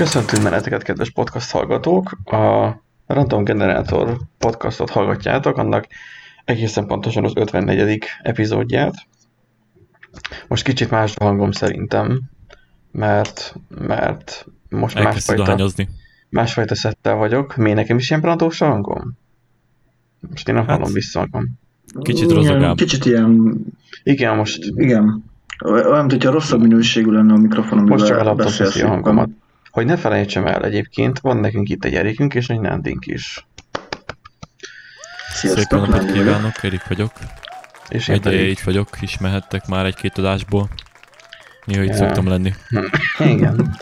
Köszöntünk meneteket, kedves podcast hallgatók! A Random Generator podcastot hallgatjátok, annak egészen pontosan az 54. epizódját. Most kicsit más a hangom szerintem, mert, mert most másfajta, másfajta szettel vagyok. Mi nekem is ilyen brandós a hangom? Most én nem hát, hallom vissza magam. Kicsit rozogább. Kicsit ilyen... Igen, most... Igen. Olyan, hogyha rosszabb minőségű lenne a mikrofon, amivel Most csak eladtam a hangomat. Hogy ne felejtsem el egyébként, van nekünk itt egy Erikünk és egy Nándink is. Sziasztok, Szép napot kívánok, Erik vagyok. És én egy így vagyok, ismerhettek már egy-két adásból. Néha itt szoktam lenni. Igen.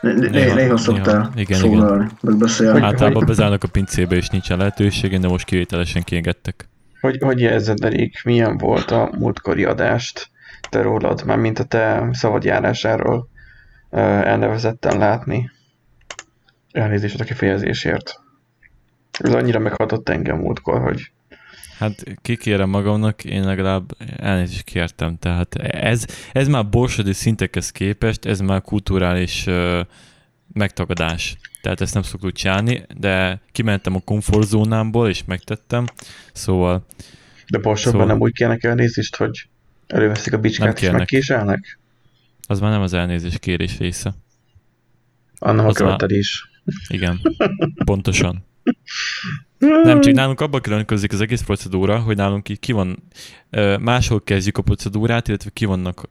Néha szoktál igen, szólalni, meg beszélni. Általában bezárnak a pincébe, és nincsen lehetőség, de most kivételesen kiengedtek. Hogy, hogy érzed, Erik, milyen volt a múltkori adást te rólad, már mint a te szabadjárásáról elnevezetten látni? Elnézést a kifejezésért. Ez annyira meghatott engem múltkor, hogy... Hát kikérem magamnak, én legalább elnézést kértem, tehát ez, ez már borsodi szintekhez képest, ez már kulturális uh, megtagadás. Tehát ezt nem szoktuk csinálni, de kimentem a komfortzónámból, és megtettem, szóval... De borsodban szóval... nem úgy kérnek elnézést, hogy előveszik a bicskát és megkéselnek? Az már nem az elnézés kérés része. Annak a már... is. Igen, pontosan. Nem, csak nálunk abban különbözik az egész procedúra, hogy nálunk ki van, máshol kezdjük a procedúrát, illetve ki vannak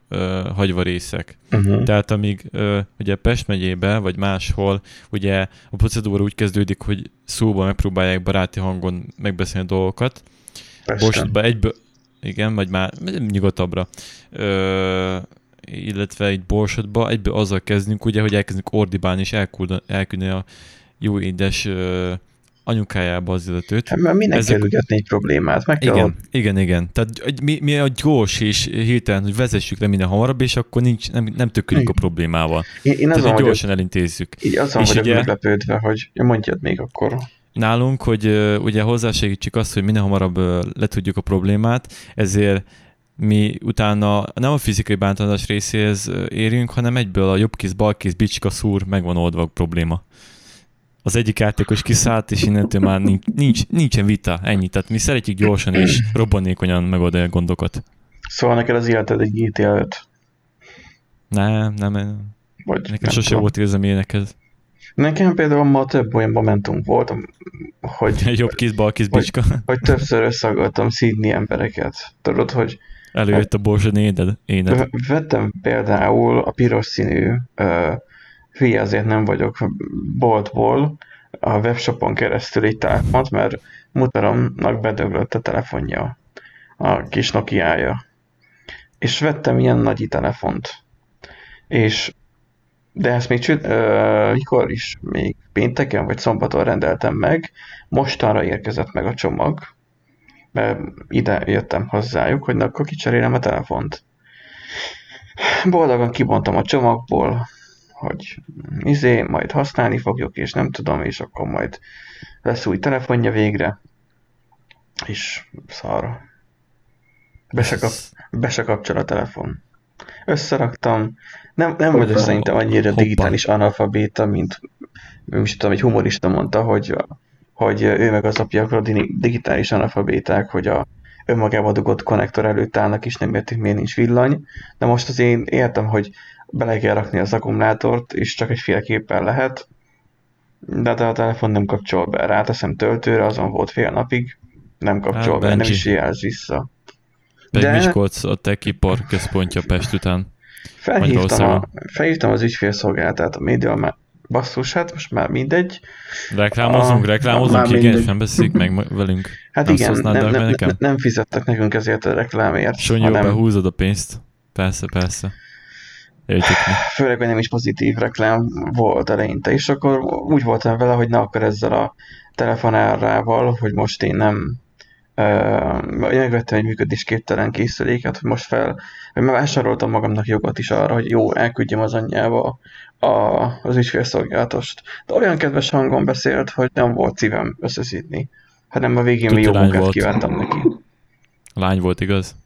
hagyva részek. Uh-huh. Tehát amíg ugye Pest megyébe, vagy máshol, ugye a procedúra úgy kezdődik, hogy szóba megpróbálják baráti hangon megbeszélni dolgokat. Borsodba egyből, igen, vagy már nyugodtabbra. Ö, illetve egy borsodba egyből azzal kezdünk, ugye, hogy elkezdünk ordibálni és elküldeni a jó édes anyukájába az illetőt. Hát, mert minek Ezek... kell egy problémát? Meg igen, kell... igen, igen. Tehát mi, mi a gyors és hirtelen, hogy vezessük le minden hamarabb, és akkor nincs, nem, nem tökülünk a problémával. Én, én Tehát gyorsan elintézzük. Így azon és vagyok ugye, meglepődve, hogy mondjad még akkor. Nálunk, hogy ugye hozzásegítsük azt, hogy minél hamarabb uh, letudjuk a problémát, ezért mi utána nem a fizikai bántalmazás részéhez érünk, hanem egyből a jobb kéz, bal kéz, bicska, szúr, megvan oldva a probléma az egyik játékos kiszállt, és innentől már nincs, nincs, nincsen vita, ennyi. Tehát mi szeretjük gyorsan és robbanékonyan megoldani a gondokat. Szóval neked az életed egy GTA 5? Nem, nem, nem. Vagy Nekem nem sose tudom. volt érzem énekhez. Nekem például ma több olyan momentum volt, hogy... Jobb kéz, bal kéz, bicska. Hogy, hogy többször összeagadtam szídni embereket. Tudod, hogy... Előjött a borzsony éned, éned. Vettem például a piros színű uh, hülye azért nem vagyok boltból, a webshopon keresztül egy telefont, mert mutaromnak bedöglött a telefonja, a kis Nokia-ja. És vettem ilyen nagy telefont. És de ezt még csüt, uh, mikor is, még pénteken vagy szombaton rendeltem meg, mostanra érkezett meg a csomag, ide jöttem hozzájuk, hogy na, akkor kicserélem a telefont. Boldogan kibontam a csomagból, hogy izé, majd használni fogjuk, és nem tudom, és akkor majd lesz új telefonja végre, és szar. Be se, kap, be se kapcsol a telefon. Összeraktam, nem, nem vagyok szerintem annyira digitális analfabéta, mint nem is tudom, egy humorista mondta, hogy, hogy ő meg az apja akkor digitális analfabéták, hogy a önmagában dugott konnektor előtt állnak, és nem értik, miért nincs villany. De most az én értem, hogy bele kell rakni az akkumulátort, és csak egy fél lehet, de, de a telefon nem kapcsol be. Ráteszem töltőre, azon volt fél napig, nem kapcsol hát, be, Benji. nem is jelz vissza. Pedig de... Miskolc a Techipar központja Pest után. Felhívtam, a, felhívtam az ügyfélszolgáltát a média, basszus, hát most már mindegy. Reklámozunk, a, reklámozunk, igen, és nem beszélik meg velünk. Hát nem igen, nem, nem, nem, nem fizettek nekünk ezért a reklámért. Sonyó, hanem... behúzod a pénzt. Persze, persze. Értjük Főleg, hogy nem is pozitív reklám volt eleinte, és akkor úgy voltam vele, hogy na akkor ezzel a telefonárával, hogy most én nem megvettem egy működésképtelen készüléket, hogy most fel, hogy már vásároltam magamnak jogot is arra, hogy jó, elküldjem az anyjába a, az ügyfélszolgálatost. De olyan kedves hangon beszélt, hogy nem volt szívem összeszídni, hanem a végén mi jó munkát kívántam neki. Lány volt, igaz?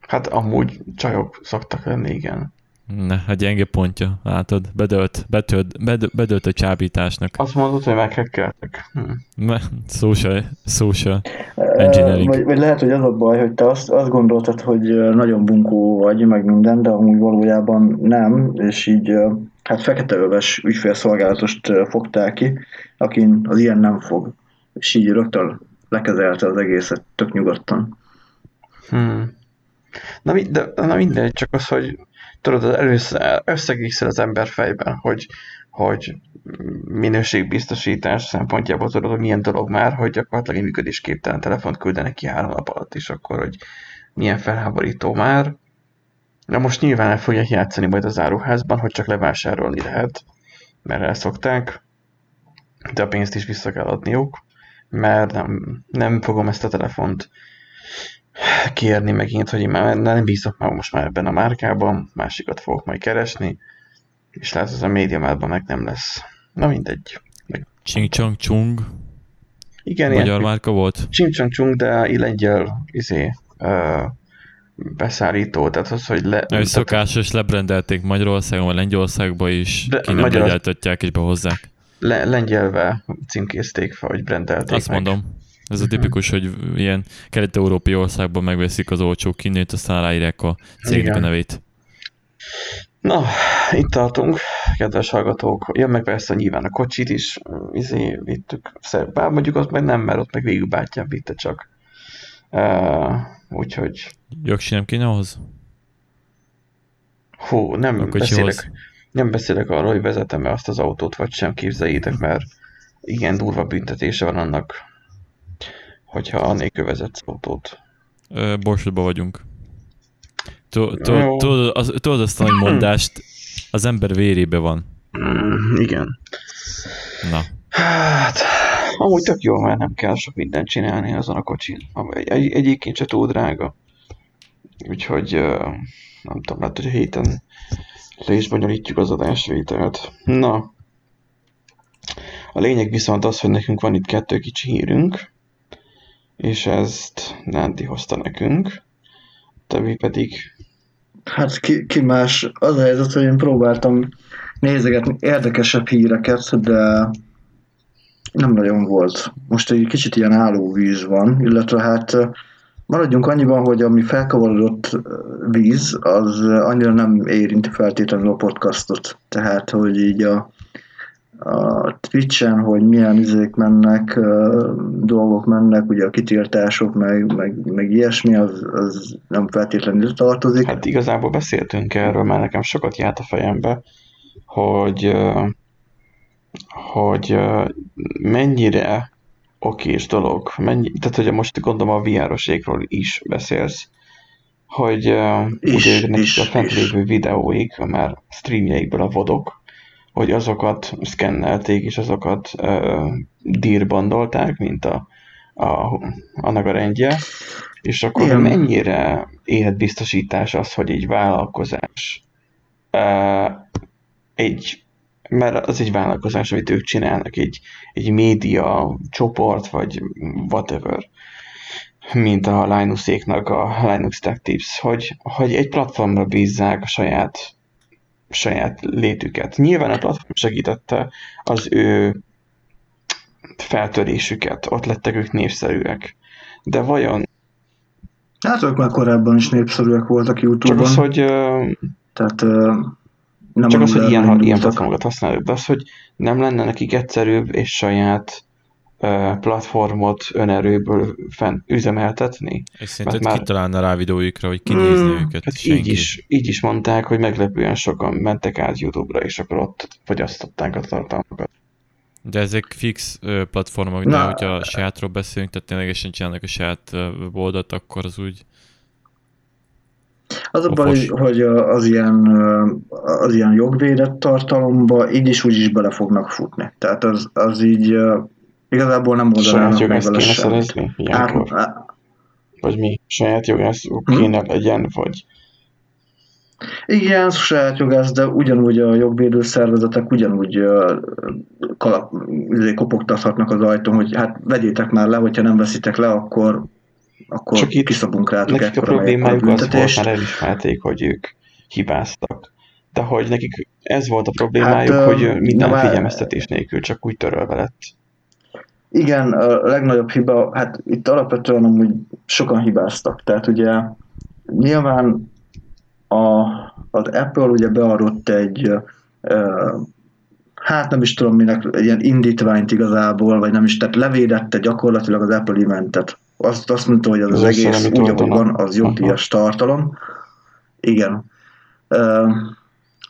Hát amúgy csajok szoktak lenni, igen. Ne, a gyenge pontja, látod, bedölt, betölt, bedölt, bedölt a csábításnak. Azt mondod, hogy meghekkeltek. Hm. Social, social. Engineering. Vagy, vagy lehet, hogy az a baj, hogy te azt, azt gondoltad, hogy nagyon bunkó vagy, meg minden, de amúgy valójában nem, és így hát feketeöves ügyfélszolgálatost fogtál ki, akin az ilyen nem fog. És így rögtön lekezelte az egészet tök nyugodtan. Hmm. Na, mi- de, na mindegy, csak az, hogy tudod, először összegészel az ember fejben, hogy, hogy minőségbiztosítás szempontjából tudod, hogy milyen dolog már, hogy gyakorlatilag egy működésképtelen telefont küldenek ki három nap alatt is, akkor, hogy milyen felháborító már. Na most nyilván el fogják játszani majd az áruházban, hogy csak levásárolni lehet, mert elszokták, de a pénzt is vissza kell adniuk, mert nem, nem fogom ezt a telefont kérni megint, hogy én már nem bízok már most már ebben a márkában, másikat fogok majd keresni, és lehet, az a médiamárban meg nem lesz. Na mindegy. Ching Chong Chung, Igen, magyar ilyen márka volt. csimcsang csung, de egy lengyel izé, ö, beszállító, tehát az, hogy le... Ő szokásos, lebrendelték Magyarországon, vagy Lengyelországba is, De ki nem Magyar- és behozzák. le, lengyelve címkézték fel, hogy brendelték Azt meg. mondom. Ez a Mhm. tipikus, hogy ilyen kelet-európai országban megveszik az olcsó kinnőt, aztán aláírják a cégnek a nevét. Na, itt tartunk, kedves hallgatók. Jön meg persze nyilván a kocsit is, izé, vittük, bár mondjuk azt meg nem, mert ott meg végül bátyám vitte csak. Uh, úgyhogy, Jogsi nem kéne ahhoz? hú, nem beszélek, nem beszélek arról, hogy vezetem-e azt az autót, vagy sem képzeljétek, mert igen durva büntetése van annak, hogyha annélkül vezetsz autót. Borsodban vagyunk. Tudod az- tudod azt a mondást, az ember vérébe van. Mm, igen. Na, Hát, amúgy tök jó, mert nem kell sok mindent csinálni azon a kocsin. Egy, egyébként se túl drága. Úgyhogy nem tudom, lehet, hogy a héten le is bonyolítjuk az adásvételt. Na, a lényeg viszont az, hogy nekünk van itt kettő kicsi hírünk, és ezt Nánti hozta nekünk, többi pedig Hát ki, ki más, az a helyzet, hogy én próbáltam nézegetni érdekesebb híreket, de nem nagyon volt. Most egy kicsit ilyen állóvíz van, illetve hát maradjunk annyiban, hogy ami felkavarodott víz, az annyira nem érinti feltétlenül a podcastot. Tehát, hogy így a, a Twitch-en, hogy milyen izék mennek, dolgok mennek, ugye a kitiltások, meg, meg, meg ilyesmi, az, az nem feltétlenül tartozik. Hát igazából beszéltünk erről, már nekem sokat járt a fejembe, hogy, hogy mennyire okés dolog, mennyi, tehát hogy most gondolom a VR-oségról is beszélsz, hogy Is, ugye nekik is, a fent lévő videóik, már streamjeikből a vodok, hogy azokat szkennelték, és azokat ö, dírbandolták, mint a, a, annak a rendje, és akkor Igen. mennyire életbiztosítás az, hogy egy vállalkozás uh, egy, mert az egy vállalkozás, amit ők csinálnak, egy, egy média csoport, vagy whatever, mint a Linuxéknak a Linux Tech Tips, hogy, hogy egy platformra bízzák a saját, saját létüket. Nyilván a platform segítette az ő feltörésüket, ott lettek ők népszerűek. De vajon Hát ők már korábban is népszerűek voltak csak YouTube-on, az, hogy tehát nem Csak az, hogy ilyen, ilyen platformokat használjuk, de az, hogy nem lenne nekik egyszerűbb és saját platformot önerőből fent üzemeltetni? és szerinted már- ki találna rá videóikra, hogy kinézni Mm, őket? Hát Senki. így is, így is mondták, hogy meglepően sokan mentek át YouTube-ra, és akkor ott fogyasztották a tartalmakat. De ezek fix platformok, Na. de hogyha a sajátról beszélünk, tehát ténylegesen csinálnak a saját ö, weboldalt, akkor az úgy... Az a baj, hogy a- az ilyen, az ilyen jogvédett tartalomba így is úgy is bele fognak futni. Tehát az, az így igazából nem Saját meg jogást vele kéne semmit. szerezni ilyenkor? Át, á- Vagy mi? Saját jogász Hm? kéne legyen, vagy... igen, saját jogász, de ugyanúgy a jogvédő szervezetek ugyanúgy kalap, izé, kopogtathatnak az ajtón, hogy hát vegyétek már le, hogyha nem veszitek le, akkor, akkor Csak itt kiszabunk rátok Nekik a problémájuk az volt, már elismerték, hogy ők hibáztak. De hogy nekik ez volt a problémájuk, Hát, hogy minden már- figyelmeztetés nélkül csak úgy törölve lett. Igen, a legnagyobb hiba, hát itt alapvetően amúgy sokan hibáztak. Tehát ugye nyilván a, az Apple ugye beadott egy, hát nem is tudom minek, egy ilyen indítványt igazából, vagy nem is, tehát levédette gyakorlatilag az Apple eventet. Azt, azt mondta, hogy az, az Az egész úgy, ahogy van, az jogdíjas tartalom. Igen.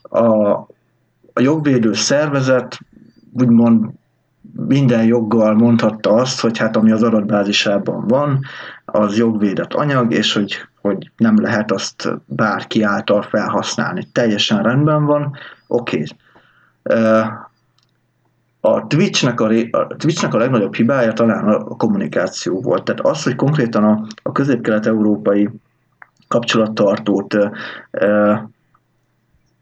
A, a jogvédő szervezet úgymond minden joggal mondhatta azt, hogy hát ami az adatbázisában van, az jogvédett anyag, és hogy, hogy nem lehet azt bárki által felhasználni. Teljesen rendben van, oké. A Twitchnek a, a Twitchnek a legnagyobb hibája talán a kommunikáció volt. Tehát az, hogy konkrétan a, a közép-kelet-európai kapcsolattartót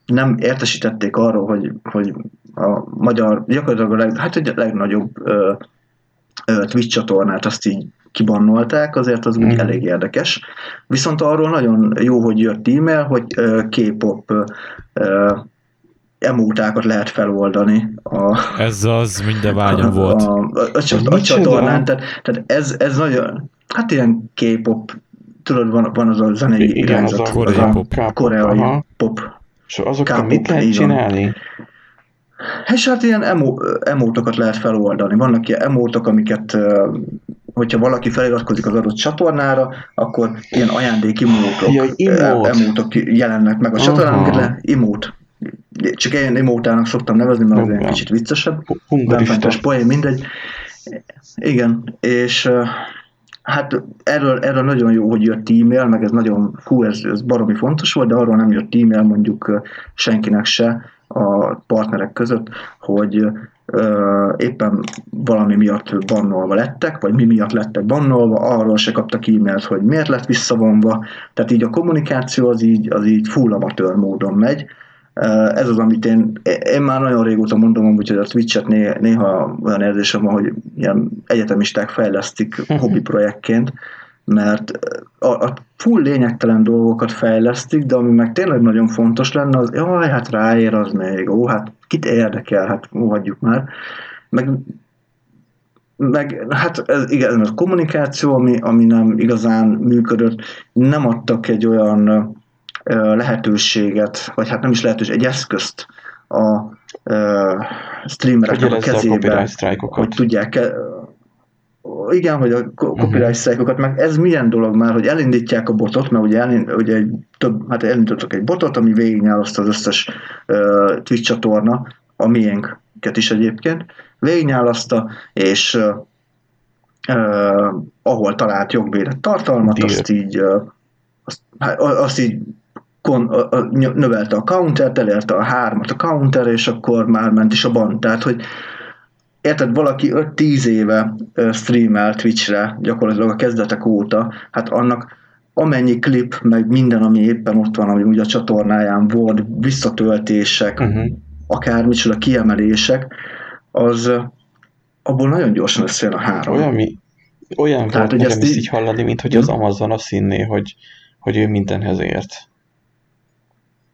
nem értesítették arról, hogy, hogy a magyar, gyakorlatilag a leg, hát egy legnagyobb ö, ö, Twitch csatornát azt így kibannolták, azért az úgy Mhm. elég érdekes. Viszont arról nagyon jó, hogy jött e-mail, hogy ö, K-pop ö, emótákat lehet feloldani a, Ez az minden vágyam volt. a, a, a, a Micsoda? csatornán. Tehát, tehát ez, ez nagyon, hát ilyen K-pop, tudod, van, van az a zenei Igen, az irányzat, a koreai az a pop. K-pop, koreai pop És azokkal mit lehet csinálni? És hát ilyen emo, emótokat lehet feloldani. Vannak ilyen emótok, amiket, hogyha valaki feliratkozik az adott csatornára, akkor ilyen ajándék emótok, Jaj, emote. emótok jelennek meg a csatornán, amiket le, emót. Csak ilyen emótának szoktam nevezni, mert az jó. kicsit viccesebb. Hungarista. Poén, mindegy. Igen, és hát erről, erről nagyon jó, hogy jött e-mail, meg ez nagyon, hú, ez, ez baromi fontos volt, de arról nem jött e-mail mondjuk senkinek se a partnerek között, hogy ö, éppen valami miatt bannolva lettek, vagy mi miatt lettek bannolva, arról se kaptak e-mailt, hogy miért lett visszavonva, tehát így a kommunikáció az így, az így full amatőr módon megy, ez az, amit én, én már nagyon régóta mondom, amúgy, hogy a Twitch-et néha olyan érzésem van, hogy ilyen egyetemisták fejlesztik hobbi projektként, mert a, a full lényegtelen dolgokat fejlesztik, de ami meg tényleg nagyon fontos lenne, az jaj, hát ráér az még, ó, hát kit érdekel, hát hagyjuk már. Meg, meg hát ez, igen, ez a kommunikáció, ami, ami nem igazán működött, nem adtak egy olyan ö, lehetőséget, vagy hát nem is lehetőség, egy eszközt a ö, streamereknek a a kezébe, copyright hogy tudják igen, hogy a co- copyright strike-okat, meg ez milyen dolog már, hogy elindítják a botot, mert ugye, elind, ugye egy több, hát elindítottak egy botot, ami végignyálaszta az összes uh, Twitch csatorna, a miénket is egyébként, végignyálaszta, és uh, uh, ahol talált jogvédett tartalmat, Deal. azt így, uh, azt, hát, azt így kon, a, a, növelte a countert, elérte a hármat a counter, és akkor már ment is a ban. Tehát, hogy érted, valaki 5-10 éve streamel Twitchre, gyakorlatilag a kezdetek óta, hát annak amennyi klip, meg minden, ami éppen ott van, ami ugye a csatornáján volt, visszatöltések, Uh-huh. akármicsoda kiemelések, az abból nagyon gyorsan összejön a három. Olyan, mi, olyan Tehát, volt hogy ezt így- így hallani, mint hogy az Amazon azt hinné, hogy, hogy ő mindenhez ért.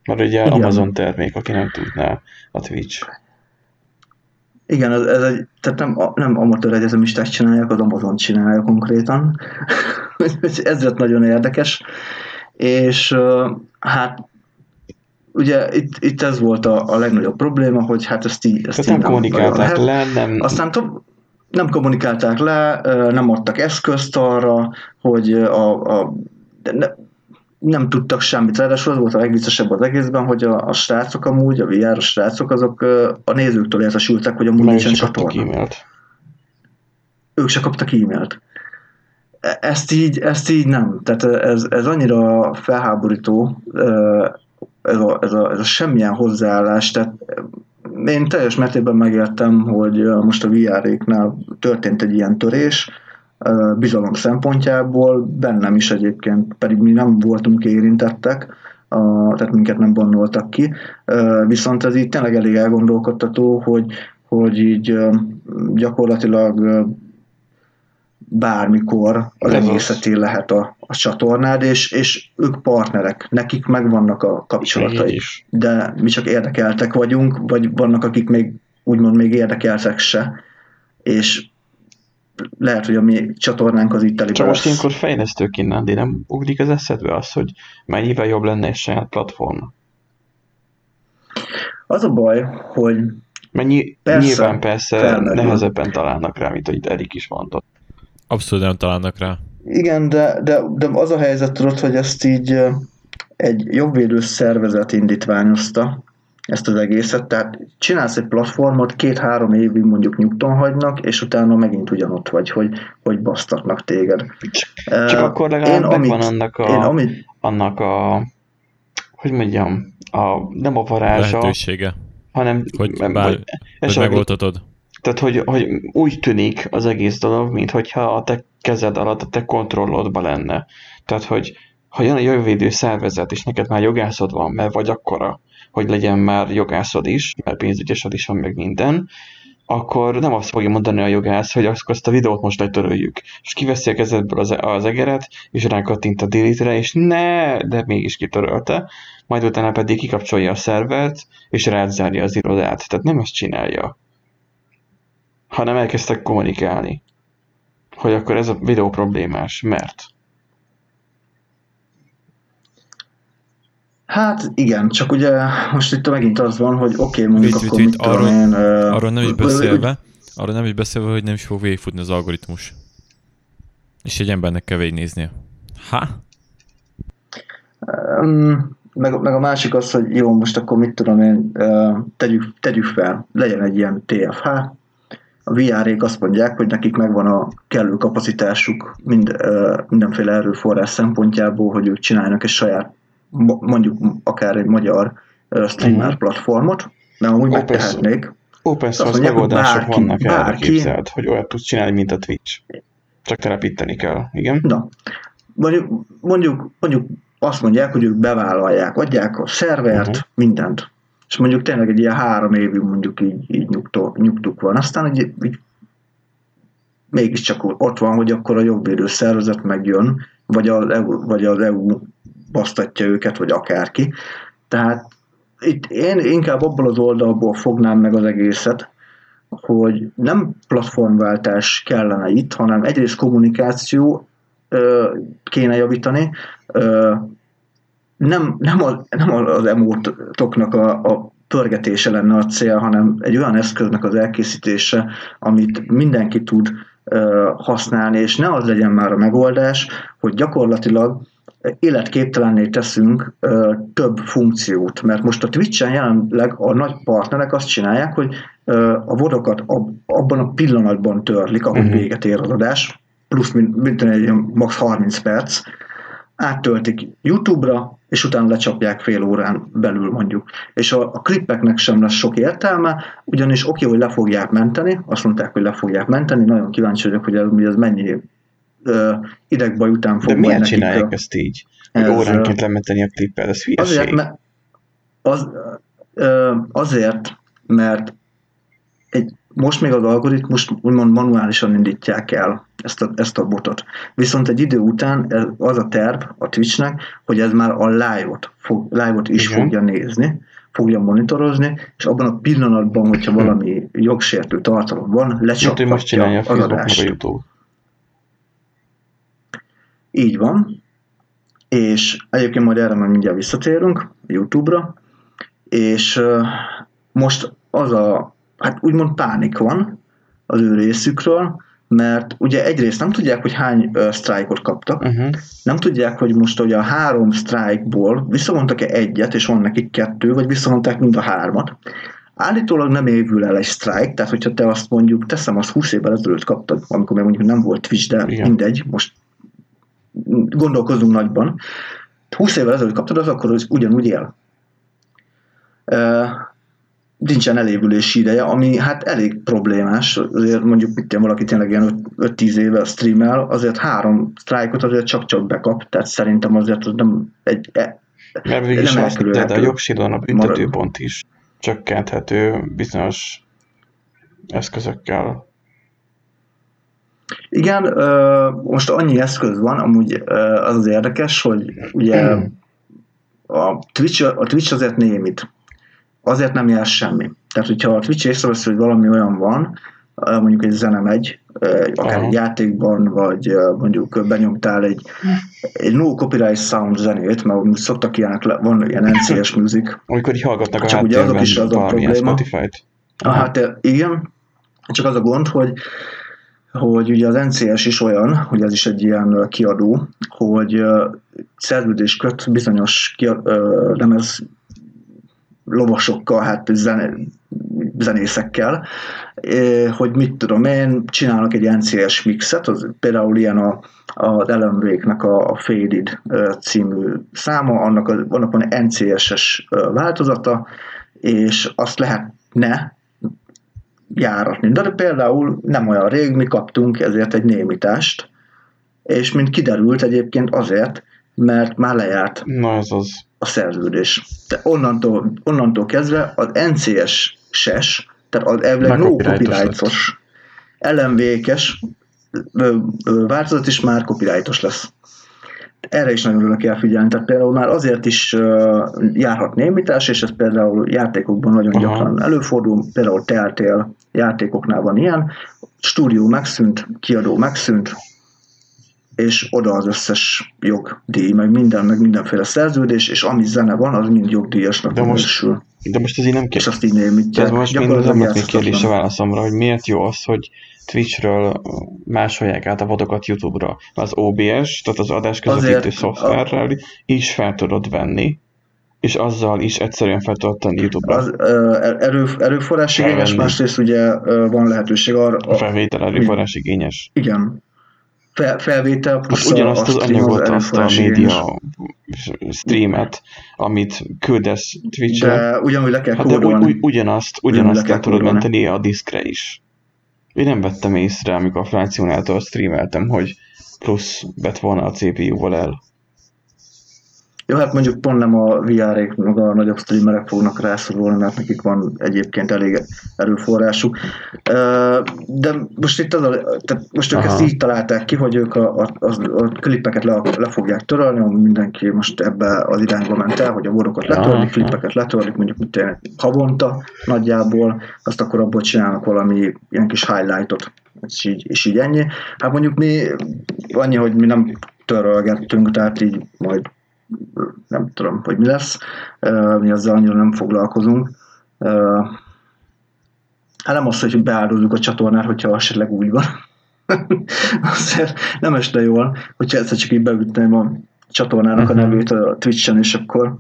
Mert ugye Igen. Amazon termék, aki nem tudná a Twitch. Igen, ez, ez egy, tehát nem, nem amatőr egyetemisták csinálják, az Amazon csinálja konkrétan. Ez lett nagyon érdekes. És hát ugye itt, itt ez volt a, a legnagyobb probléma, hogy hát ezt így, ezt Tehát így nem kommunikálták nagyon le, nem... Aztán to- nem kommunikálták le, nem adtak eszközt arra, hogy a, a de ne, nem tudtak semmit. Ráadásul az volt a legviccesebb az egészben, hogy a, a srácok amúgy, a VR-os srácok, azok a nézőktől értesültek, hogy amúgy nincsen csatorna. e-mailt. Ők se kaptak e-mailt. E- Ezt így, ezt így nem. Tehát ez, ez annyira felháborító, ez a, ez, a, ez a semmilyen hozzáállás. Tehát én teljes mértékben megértem, hogy most a VR-éknál történt egy ilyen törés, bizalom szempontjából, bennem is egyébként, pedig mi nem voltunk érintettek, a, tehát minket nem bannoltak ki, viszont ez így tényleg elég elgondolkodtató, hogy, hogy így gyakorlatilag bármikor az Ez az. egészet lehet a, a csatornád, és, és ők partnerek, nekik megvannak a Így kapcsolatai, is. de mi csak érdekeltek vagyunk, vagy vannak, akik még úgymond még érdekeltek se, és lehet, hogy a mi csatornánk az itt telibe Csak most ilyenkor fejlesztők innen, de nem ugrik az eszedbe az, hogy mennyivel jobb lenne egy saját platform. Az a baj, hogy Mennyi, Persze, nyilván persze felmerül. nehezebben találnak rá, mint ahogy Erik is mondott. Abszolút nem találnak rá. Igen, de, de, de az a helyzet tudod, hogy ezt így egy jogvédő szervezet indítványozta, ezt az egészet, tehát csinálsz egy platformot, két-három évig mondjuk nyugton hagynak, és utána megint ugyanott vagy, hogy, hogy basztatnak téged. Csak Ö, akkor legalább megvan annak a, Én amit, annak a, hogy mondjam, a, nem a varázsa, Lehetősége, hanem hogy, bár, hogy esetleg- megoldhatod. Tehát, hogy, hogy úgy tűnik az egész dolog, mintha a te kezed alatt, a te kontrollodban lenne. Tehát, hogy ha jön a jövővédő szervezet, és neked már jogászod van, mert vagy akkora, hogy legyen már jogászod is, mert pénzügyesed is van, meg minden, akkor nem azt fogja mondani a jogász, hogy akkor azt a videót most letöröljük. És kiveszi a kezedből az, az egeret, és rákattint a delete-re, és ne, de mégis kitörölte. Majd utána pedig kikapcsolja a szervert, és rázárja az irodát. Tehát nem ezt csinálja hanem elkezdtek kommunikálni, hogy akkor ez a videó problémás, mert hát igen, csak ugye most itt megint az van, hogy oké, okay, mondjuk akkor mit tudom én... Arról nem is beszélve, arról nem is beszélve, hogy nem is fog végigfutni az algoritmus. És egy embernek kell végignéznie. Ha? Um, meg, meg a másik az, hogy jó, most akkor mit tudom én, tegyük, tegyük fel, legyen egy ilyen TFH, a VR-ék azt mondják, hogy nekik megvan a kellő kapacitásuk mind, mindenféle erőforrás szempontjából, hogy ők csinálnak egy saját, mondjuk akár egy magyar streamer Mhm. platformot, mert amúgy megtehetnék. open source mondják, megoldások bárki- vannak erre bárki- képzeld, hogy olyat tudsz csinálni, mint a Twitch. Csak telepíteni kell, igen? Na, mondjuk, mondjuk, mondjuk azt mondják, hogy ők bevállalják, adják a szervert, uh-huh. mindent. És mondjuk tényleg egy ilyen három évig mondjuk így, így nyugtó, nyugtuk van. Aztán így, így mégiscsak ott van, hogy akkor a jogvédő szervezet megjön, vagy az EU, vagy az EU basztatja őket, vagy akárki. Tehát itt én inkább abból az oldalból fognám meg az egészet, hogy nem platformváltás kellene itt, hanem egyrészt kommunikáció ö, kéne javítani, ö, nem, nem, a, nem az emótoknak a, a pörgetése lenne a cél, hanem egy olyan eszköznek az elkészítése, amit mindenki tud ö, használni, és ne az legyen már a megoldás, hogy gyakorlatilag életképtelenné teszünk ö, több funkciót, mert most a Twitch-en jelenleg a nagy partnerek azt csinálják, hogy ö, a vodokat ab, abban a pillanatban törlik, ahogy Mhm. uh-huh. véget ér az adás, plusz mint, mint egy max 30 perc, áttöltik YouTube-ra, és utána lecsapják fél órán belül mondjuk. És a, a klippeknek sem lesz sok értelme, ugyanis oké, hogy le fogják menteni, azt mondták, hogy le fogják menteni, nagyon kíváncsi vagyok, hogy ez, hogy ez mennyi idegbaj után fog De miért csinálják ö, ezt így? Hogy ez, óránként lementeni a klippet, ez Azért, hülyeség. mert, az, azért, mert egy, most még az algoritmus úgymond manuálisan indítják el ezt a, ezt a botot. Viszont egy idő után ez, az a terv a Twitchnek, hogy ez már a live-ot, fog, live-ot is Igen. fogja nézni, fogja monitorozni, és abban a pillanatban, hogyha valami jogsértő tartalom van, most csinálja a lecsaphatja az a adást. YouTube. Így van. És egyébként majd erre majd mindjárt visszatérünk, YouTube-ra. És uh, most az a, hát úgymond pánik van az ő részükről, mert ugye egyrészt nem tudják, hogy hány uh, sztrájkot kaptak, Uh-huh. nem tudják, hogy most hogy a három sztrájkból visszavontak-e egyet, és van nekik kettő, vagy visszavonták mind a hármat. Állítólag nem évül el egy sztrájk, tehát hogyha te azt mondjuk, teszem, azt 20 évvel ezelőtt kaptad, amikor még mondjuk nem volt Twitch, de Igen. mindegy, most gondolkozunk nagyban. 20 évvel ezelőtt kaptad, az akkor az ugyanúgy él. Uh, nincsen elévülési ideje, ami hát elég problémás, azért mondjuk mit tudom, valaki tényleg ilyen 5-10 éve streamel, azért három sztrájkot azért csak-csak bekap, tehát szerintem azért az nem egy, e, Mert végül is Nem azt, de, de a jogsidon a büntetőpont is csökkenthető bizonyos eszközökkel. Igen, most annyi eszköz van, amúgy az az érdekes, hogy ugye a Twitch, a Twitch azért némit. Azért nem jár semmi. Tehát, hogyha a Twitch észrevesz, hogy valami olyan van, mondjuk egy zene megy, akár Aha. egy játékban, vagy mondjuk benyomtál egy, egy no copyright sound zenét, mert szoktak ilyenek, van ilyen NCS music, Amikor így hallgatnak a Csak ugye azok is az a probléma. Spotify-t. Ah, hát igen, csak az a gond, hogy hogy ugye az NCS is olyan, hogy ez is egy ilyen kiadó, hogy szerződés köt bizonyos kia, lemez lovasokkal, hát zene, zenészekkel, hogy mit tudom én, csinálnak egy NCS mixet, az például ilyen a, az Ellen Wake-nek a, a Faded című száma, annak, a, annak van NCS-es változata, és azt lehetne járatni. De például nem olyan rég mi kaptunk ezért egy némítást, és mint kiderült egyébként azért, mert már lejárt Na ez az. a szerződés. De onnantól, onnantól kezdve az NCS ses, tehát az elvileg no copyrightos ö, változat is már copyrightos lesz. Erre is nagyon oda kell figyelni. Tehát például már azért is uh, járhat némítás, és ez például játékokban nagyon Aha. gyakran előfordul, például Telltale játékoknál van ilyen, stúdió megszűnt, kiadó megszűnt, és oda az összes jogdíj, meg minden, meg mindenféle szerződés, és ami zene van, az mind jogdíjasnak De most- minősül. De most ez így nem És kérdés. azt így némítják. Ez most mind Gyakorlatilag nem volt még kérdés a játszhatatlan. válaszomra, hogy miért jó az, hogy Twitchről másolják át a vodokat YouTube-ra. Az OBS, tehát az adásközvetítő szoftverrel is fel tudod venni, és azzal is egyszerűen fel tudod tenni YouTube-ra. Az erő, erőforrás igényes, másrészt ugye van lehetőség arra, A felvétel erőforrás igényes. igen, fel, felvétel plusz ugyanazt az anyagot, azt a média streamet, amit küldesz Twitch-re, De ugyanúgy le kell Hát de ugy, kódolni. ugy, ugyanazt, ugyanazt le kell le tudod kódolni. menteni a diszkre is. Én nem vettem észre, amikor a Flációnától streameltem, hogy plusz vett volna a CPU-val el. Jó, hát mondjuk pont nem a VR-ék, meg a nagyobb streamerek fognak rászorulni, mert nekik van egyébként elég erőforrásuk. De most itt az a, tehát most ők Aha. ezt így találták ki, hogy ők a, a, a, a klipeket le, le fogják törölni, mindenki most ebbe az irányba ment el, hogy a vodokat Aha. letörlik, klipeket letörlik, mondjuk én, havonta nagyjából, azt akkor abból csinálnak valami ilyen kis highlightot, és így, és így ennyi. Hát mondjuk mi annyi, hogy mi nem törölgettünk, tehát így majd nem tudom, hogy mi lesz, mi azzal annyira nem foglalkozunk. Hát nem az, hogy beáldozzuk a csatornát, hogyha esetleg úgy van. Azért nem este jól, hogyha egyszer csak így beütném a csatornának a Mhm. nevét a Twitch-en, és akkor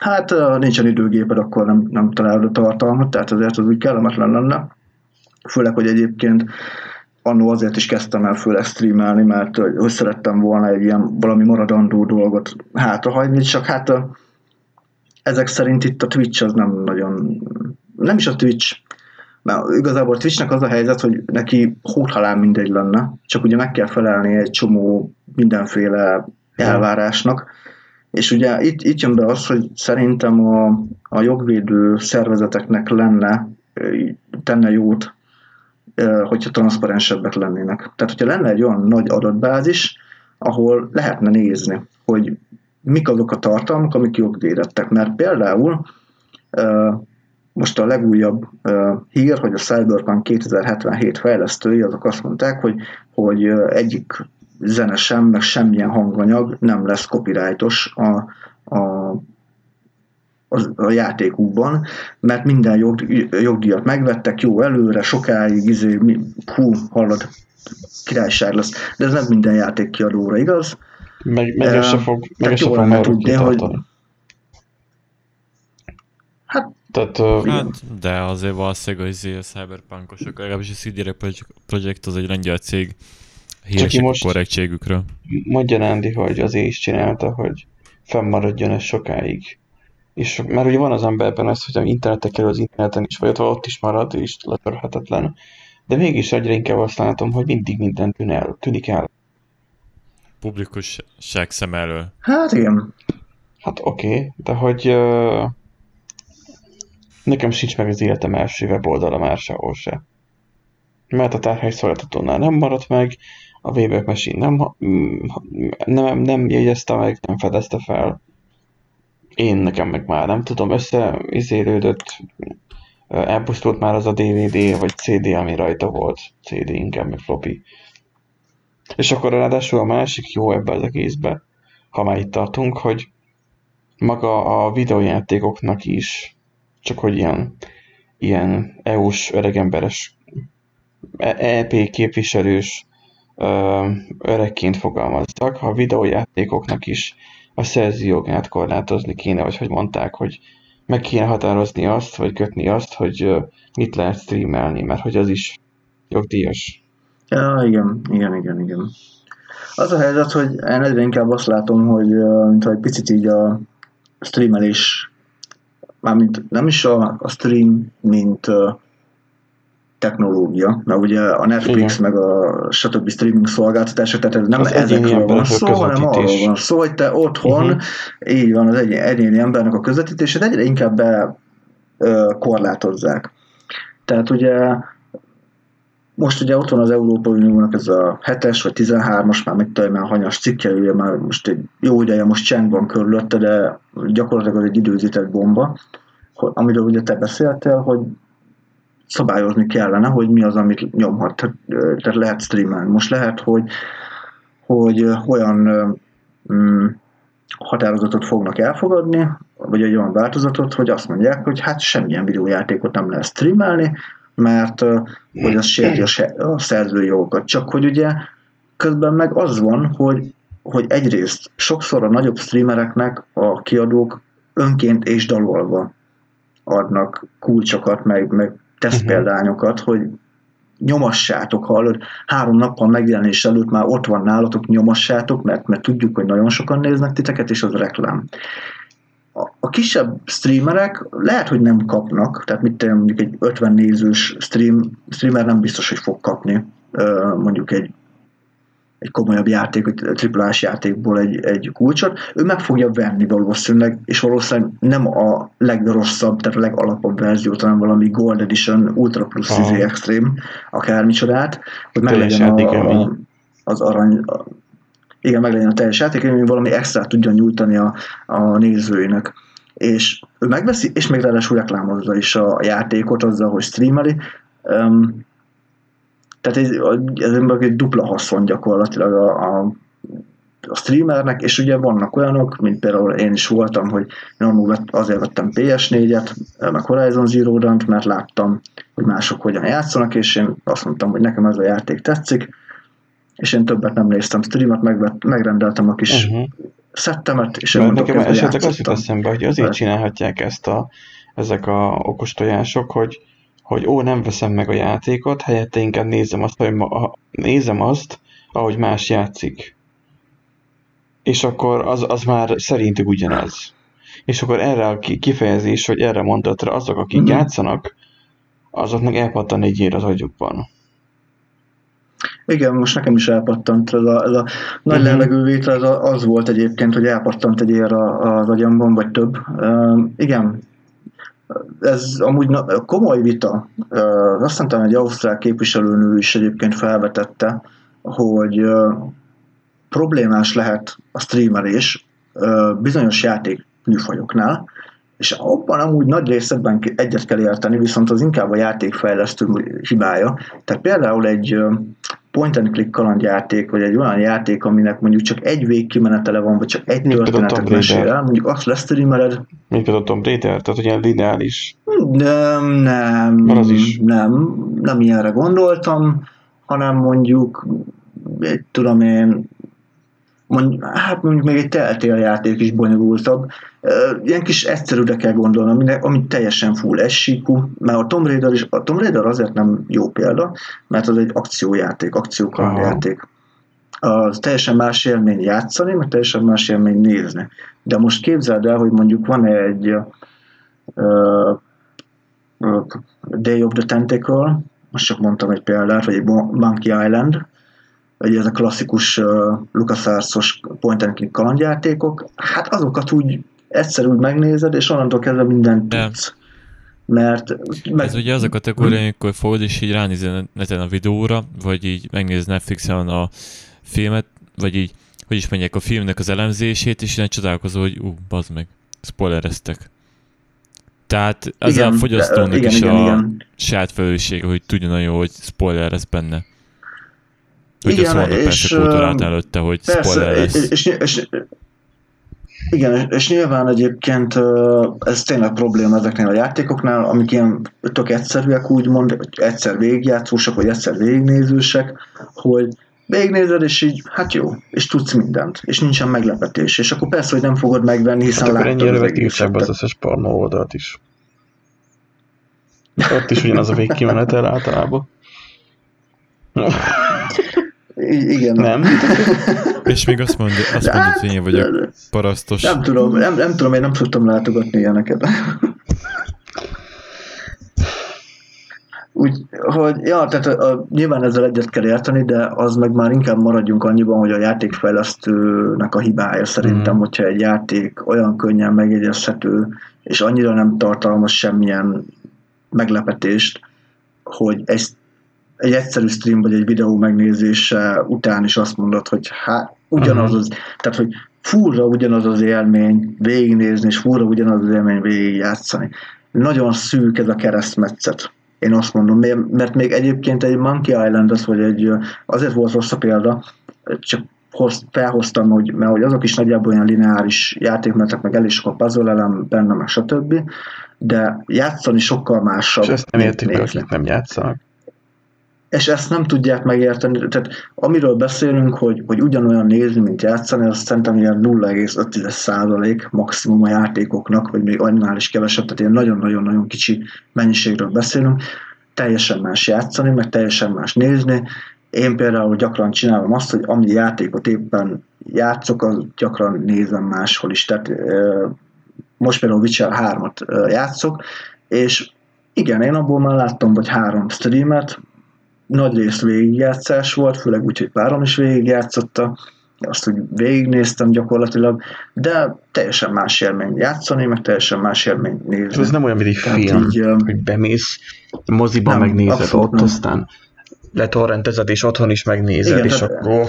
hát nincsen időgéped, akkor nem, nem találod a tartalmat, tehát azért az úgy kellemetlen lenne. Főleg, hogy egyébként annó azért is kezdtem el főleg streamelni, mert hogy szerettem volna egy ilyen valami maradandó dolgot hátrahagyni, csak hát a, ezek szerint itt a Twitch az nem nagyon, nem is a Twitch, mert igazából a Twitchnek az a helyzet, hogy neki hóthalál mindegy lenne, csak ugye meg kell felelni egy csomó mindenféle elvárásnak, és ugye itt, itt jön be az, hogy szerintem a, a jogvédő szervezeteknek lenne, tenne jót, hogyha transzparensebbek lennének. Tehát, hogyha lenne egy olyan nagy adatbázis, ahol lehetne nézni, hogy mik azok a tartalmak, amik jogvédettek. Mert például most a legújabb hír, hogy a Cyberpunk 2077 fejlesztői azok azt mondták, hogy, hogy egyik zene sem, meg semmilyen hanganyag nem lesz copyrightos a, a, a, a játékukban, mert minden jog, jogdíjat megvettek jó előre, sokáig, izé, mi, hú, hallod, királyság lesz. De ez nem minden játékkiadóra igaz. Meg, meg ez se fog, meg se fog már tudni, hogy-. Hát Tehát ö, Hát, de azért valószínűleg az izé a cyberpunkosok, legalábbis a CD Projekt- Projekt az egy lengyel cég, híresek most- a korrektségükről. mondja Nándi, hogy az is csinálta, hogy fennmaradjon ez sokáig. És mert ugye van az emberben az, hogy internetek kerül az interneten is, vagy ott, ott is marad, és letörhetetlen. De mégis egyre inkább azt látom, hogy mindig minden tűn el, tűnik el. Publikusság szem elől. Hát igen. Hát oké, okay, de hogy uh, nekem sincs meg az életem első weboldala már sehol se. mert a tárhely szolgáltatónál nem maradt meg, a Wayback Machine nem, nem, nem jegyezte meg, nem fedezte fel. Én nekem meg már nem tudom, összeizélődött, elpusztult már az a DVD vagy CD, ami rajta volt. CD inkább, meg floppy. És akkor ráadásul a másik jó ebbe az egészbe, ha már itt tartunk, hogy maga a videójátékoknak is, csak hogy ilyen, ilyen EU-s öregemberes EP képviselős öregként fogalmazzak, a videójátékoknak is a szerző jogát korlátozni kéne, vagy hogy mondták, hogy meg kéne határozni azt, vagy kötni azt, hogy mit lehet streamelni, mert hogy az is jogdíjas. Ja, igen, igen, igen, igen. Az a helyzet, hogy én egyre inkább azt látom, hogy egy picit így a streamelés, mármint nem is a, a stream, mint technológia, mert ugye a Netflix Igen. meg a stb. streaming szolgáltatások, tehát nem az ezekről van szó, hanem arról van szó, hogy te otthon, uh-huh. így van az egy, egyéni embernek a közvetítését egyre inkább be ö, korlátozzák. Tehát ugye most ugye ott van az Európai Uniónak ez a 7-es vagy 13-as, már mit tudom, már hanyas cikke, ugye már most egy jó ideje most csend van körülötte, de gyakorlatilag az egy időzített bomba, amiről ugye te beszéltél, hogy szabályozni kellene, hogy mi az, amit nyomhat. Tehát, lehet streamelni. Most lehet, hogy, hogy olyan mm, határozatot fognak elfogadni, vagy egy olyan változatot, hogy azt mondják, hogy hát semmilyen videójátékot nem lehet streamelni, mert hogy az sérti a szerzői jogokat. Csak hogy ugye közben meg az van, hogy, hogy egyrészt sokszor a nagyobb streamereknek a kiadók önként és dalolva adnak kulcsokat, meg, meg tesztpéldányokat, uh-huh. hogy nyomassátok, hallod, három nappal megjelenés előtt már ott van nálatok, nyomassátok, mert, mert tudjuk, hogy nagyon sokan néznek titeket, és az reklám. A, a kisebb streamerek lehet, hogy nem kapnak, tehát mit mondjuk egy 50 nézős stream, streamer nem biztos, hogy fog kapni mondjuk egy egy komolyabb játék, egy triplás játékból egy, egy kulcsot, ő meg fogja venni valószínűleg, és valószínűleg nem a legrosszabb, tehát a legalapabb verziót, hanem valami Gold Edition, Ultra Plus Aha. Izé Extreme, akármicsodát, hogy meg legyen a, a, az arany, a, igen, meg legyen a teljes játék, hogy valami extra tudjon nyújtani a, a nézőinek. És ő megveszi, és még ráadásul reklámozza is a játékot azzal, hogy streameli. Um, tehát ez, ez egy dupla haszon gyakorlatilag a, a, a streamernek, és ugye vannak olyanok, mint például én is voltam, hogy én azért vettem PS4-et, meg Horizon Zero dawn mert láttam, hogy mások hogyan játszanak, és én azt mondtam, hogy nekem ez a játék tetszik, és én többet nem néztem streamet, megvett, megrendeltem a kis uh-huh. szettemet, és én nekem esetleg azt jut eszembe, hogy azért csinálhatják ezt a, ezek a okos tojások, hogy hogy ó, nem veszem meg a játékot, helyette inkább nézem azt, hogy ma, nézem azt, ahogy más játszik. És akkor az, az már szerintük ugyanaz. És akkor erre a kifejezés, hogy erre mondatra azok, akik mm-hmm. játszanak, azoknak elpattan egy ér az agyukban. Igen, most nekem is elpattant ez a, ez a nagy uh-huh. levegővétel, ez a, az volt egyébként, hogy elpattant egy ér az agyamban, vagy több. Uh, igen, ez amúgy komoly vita. Azt mondtam, egy ausztrál képviselőnő is egyébként felvetette, hogy problémás lehet a streamelés bizonyos játék műfajoknál, és abban amúgy nagy részben egyet kell érteni, viszont az inkább a játékfejlesztő hibája. Tehát például egy point and click kalandjáték, vagy egy olyan játék, aminek mondjuk csak egy végkimenetele van, vagy csak egy történetet mesél el, mondjuk azt lesztreameled. Mint a Tom Raider, tehát ilyen lineáris. Nem, nem, az is. nem, nem ilyenre gondoltam, hanem mondjuk, tudom én, mondjuk, hát mondjuk még egy teltél játék is bonyolultabb. Ilyen kis egyszerűre kell gondolni, ami, ami teljesen full essíkú, mert a Tomb Raider, is, a Tomb Raider azért nem jó példa, mert az egy akciójáték, akciókalandjáték. Az teljesen más élmény játszani, meg teljesen más élmény nézni. De most képzeld el, hogy mondjuk van egy uh, Day of the Tentacle, most csak mondtam egy példát, vagy egy Monkey Island, ugye ez a klasszikus uh, LucasArts-os point and click kalandjátékok, hát azokat úgy egyszer úgy megnézed, és onnantól kezdve mindent tudsz. Mert meg... Ez ugye az a kategória, amikor fogod és így ránézel neten a videóra, vagy így megnéz Netflixen a filmet, vagy így, hogy is mondják, a filmnek az elemzését, és ilyen csodálkozó, hogy ú, bazd meg, spoilereztek. Tehát ez igen, a fogyasztónak igen, is igen, a igen. saját felelőssége, hogy tudja nagyon jó, hogy spoiler lesz benne. Hogy igen, azt mondok persze előtte, hogy persze, spoiler lesz. És, és, és, igen, és nyilván egyébként ez tényleg probléma ezeknél a játékoknál, amik ilyen tök egyszerűek, úgymond, egyszer végigjátszósak, vagy egyszer végignézősek, hogy végignézed, és így, hát jó, és tudsz mindent, és nincsen meglepetés, és akkor persze, hogy nem fogod megvenni, hiszen hát láttad ennyire vetítság az összes pornó oldalt is. Ott is ugyanaz a végkimenetel általában. I- igen. Nem? És még azt mondja, azt mondja hogy én vagyok parasztos. Nem tudom, nem, nem tudom, én nem tudtam látogatni ilyeneket. Úgy, hogy, ja, tehát a, a, nyilván ezzel egyet kell érteni, de az meg már inkább maradjunk annyiban, hogy a játékfejlesztőnek a hibája szerintem, mm. hogyha egy játék olyan könnyen megjegyezhető, és annyira nem tartalmaz semmilyen meglepetést, hogy ezt egy egyszerű stream vagy egy videó megnézése után is azt mondod, hogy hát ugyanaz az, tehát hogy furra ugyanaz az élmény végignézni, és furra ugyanaz az élmény végigjátszani. Nagyon szűk ez a keresztmetszet. Én azt mondom, mert még egyébként egy Monkey Island az, vagy egy, azért volt rossz a példa, csak hoz, felhoztam, hogy, mert hogy azok is nagyjából olyan lineáris játékmenetek, meg el is a puzzle elem benne, meg stb. De játszani sokkal másabb. És ezt nem értik meg, akik nem játszanak és ezt nem tudják megérteni. Tehát amiről beszélünk, hogy, hogy ugyanolyan nézni, mint játszani, az szerintem ilyen 0,5% maximum a játékoknak, vagy még annál is kevesebb, tehát ilyen nagyon-nagyon-nagyon kicsi mennyiségről beszélünk. Teljesen más játszani, meg teljesen más nézni. Én például gyakran csinálom azt, hogy ami játékot éppen játszok, az gyakran nézem máshol is. Tehát most például Witcher 3-at játszok, és igen, én abból már láttam, hogy három streamet, nagy részt végigjátszás volt, főleg úgy, hogy párom is végigjátszotta, azt, hogy végignéztem gyakorlatilag, de teljesen más élmény játszani, meg teljesen más élmény nézni. Ez nem olyan, mint egy film, így, hogy bemész, moziban nem, megnézed ott, nem. aztán letorrentezed, és otthon is megnézed, igen, és tehát, akkor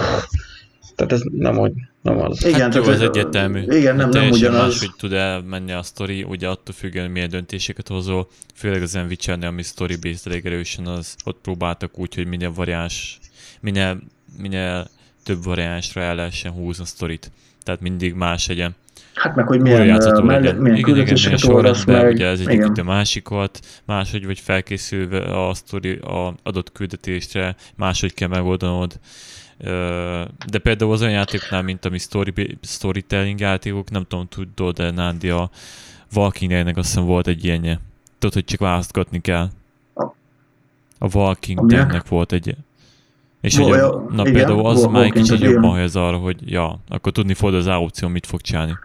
tehát ez nem, hogy, nem az. Igen, hát jó, ez egyértelmű. Igen, nem, nem ugyanaz. Más, hogy tud elmenni a sztori, ugye attól függően, hogy milyen döntéseket hozol, főleg az Witcher ami story-based elég erősen, az ott próbáltak úgy, hogy minél variáns, minél, minél több variánsra el lehessen húzni a sztorit. Tehát mindig más legyen. Hát meg, hogy milyen, játszható legyen. Milyen igen, igen, milyen sorrendben, meg. ugye ez egyik a másikat, máshogy vagy felkészülve a sztori, a adott küldetésre, máshogy kell megoldanod de például az olyan játékoknál, mint ami story, storytelling játékok, nem tudom, tudod, de Nándi a Walking Dead-nek azt hiszem volt egy ilyenje. Tudod, hogy csak választgatni kell. A Walking Dead-nek volt egy és hogy a, na igen, például az már egy kicsit jobban helyez arra, hogy ja, akkor tudni fog az aukció, mit fog csinálni.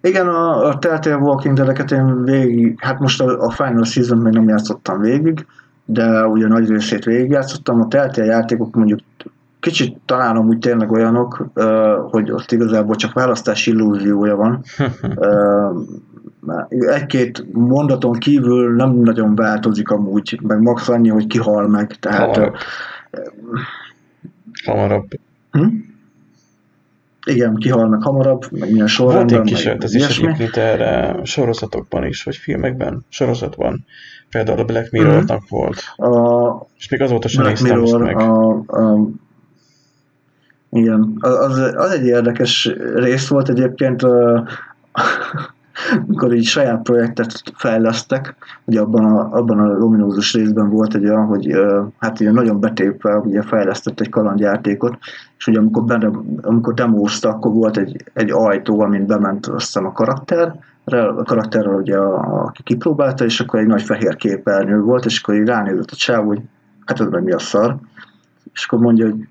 Igen, a, a Telltale Walking Dead-eket én végig, hát most a, a Final Season még nem játszottam végig, de ugye nagy részét végigjátszottam. A Telltale játékok mondjuk kicsit talán amúgy tényleg olyanok, hogy ott igazából csak választás illúziója van. Egy-két mondaton kívül nem nagyon változik amúgy, meg max annyi, hogy kihal meg. Tehát, Hamarabb. Hamarabb. Hm? Igen, kihal meg hamarabb, meg milyen sorrendben. Volt egy kísérlet, ez is egyébként erre sorozatokban is, vagy filmekben, sorozatban Például a Black Mirror-nak mm. volt. A és még azóta sem Black néztem Mirror, meg. A, a, igen, az, az egy érdekes rész volt egyébként, amikor így saját projektet fejlesztek, ugye abban a, abban a ominózus részben volt egy olyan, hogy hát ilyen nagyon betépve ugye fejlesztett egy kalandjátékot, és ugye amikor, benne, amikor demózta, akkor volt egy, egy ajtó, amin bement azt hiszem a karakter, a karakterrel, ugye, a, aki kipróbálta, és akkor egy nagy fehér képernyő volt, és akkor így ránézett a csáv, hogy hát ez meg mi a szar. És akkor mondja, hogy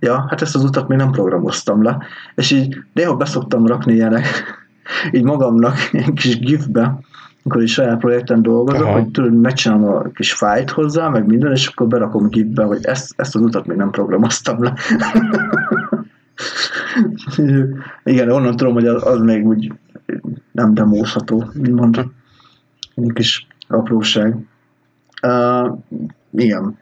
ja, hát ezt az utat még nem programoztam le. És így néha beszoktam rakni ilyenek, így magamnak egy kis gifbe, amikor is saját projekten dolgozok, Aha. hogy tudod, megcsinálom a kis fájt hozzá, meg minden, és akkor berakom gifbe, hogy ezt, ezt az utat még nem programoztam le. Igen, onnan tudom, hogy az, az még úgy nem demózható, mint mondta. egy kis apróság. Uh, igen.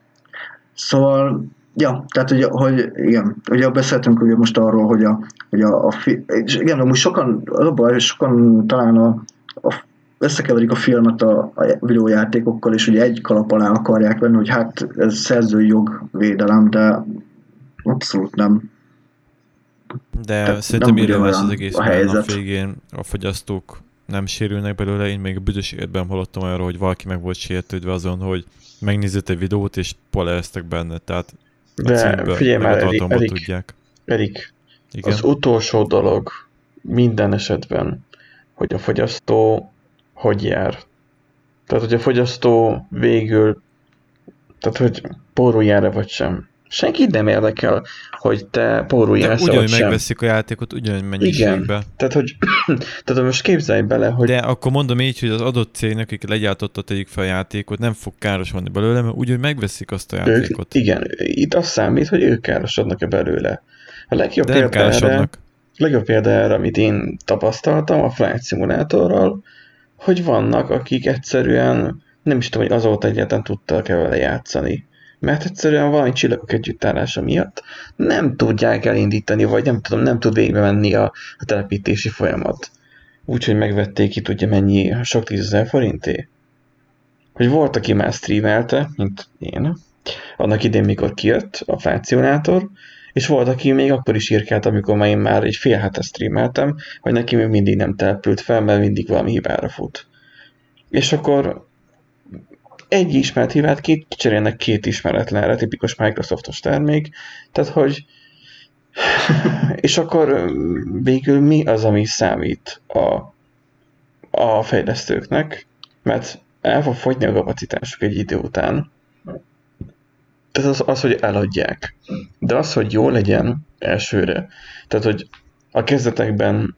Szóval, ja, tehát ugye, hogy igen, ugye beszéltünk ugye most arról, hogy a, hogy a, a fi, és igen, most sokan, az a baj, hogy sokan talán a, a összekeverik a filmet a, a videójátékokkal, és ugye egy kalap alá akarják venni, hogy hát ez szerzői jogvédelem, de abszolút nem. De Tehát szerintem nem érdemes az egész, a helyzet. végén a fogyasztók nem sérülnek belőle. Én még a büdös életben hallottam arról, hogy valaki meg volt sértődve azon, hogy megnézett egy videót, és polereztek benne. Tehát a De címből, figyelj már, Erik, Erik, tudják. Erik, Igen. az utolsó dolog minden esetben, hogy a fogyasztó hogy jár. Tehát, hogy a fogyasztó végül, tehát, hogy pórul vagy sem. Senkit nem érdekel, hogy te vagy ugyanúgy megveszik a játékot, ugyanúgy mennyiségbe. Tehát, hogy, tehát, most képzelj bele, hogy De akkor mondom így, hogy az adott cégnek, akik legyártotta tegyük fel a játékot, nem fog károsodni belőle, mert úgy, hogy megveszik azt a ők, játékot. igen, itt az számít, hogy ők károsodnak-e belőle. A legjobb De példa erre, legjobb példa erre, amit én tapasztaltam a Flight Simulatorral, hogy vannak, akik egyszerűen nem is tudom, hogy azóta egyáltalán tudtak-e vele játszani. Mert egyszerűen valami csillagok együttállása miatt nem tudják elindítani, vagy nem tudom, nem tud végbe menni a, a telepítési folyamat. Úgyhogy megvették ki tudja mennyi, sok tízezer forinté. Hogy volt, aki már streamelte, mint én, annak idén, mikor kijött a Simulator, és volt, aki még akkor is írkált, amikor már én már egy fél hete streameltem, hogy neki még mindig nem települt fel, mert mindig valami hibára fut. És akkor egy ismert hibát két, kicserélnek két ismeretlenre, tipikus Microsoftos termék, tehát hogy és akkor végül mi az, ami számít a, a fejlesztőknek, mert el fog fogyni a kapacitásuk egy idő után. Tehát az, az, hogy eladják. De az, hogy jó legyen elsőre. Tehát, hogy a kezdetekben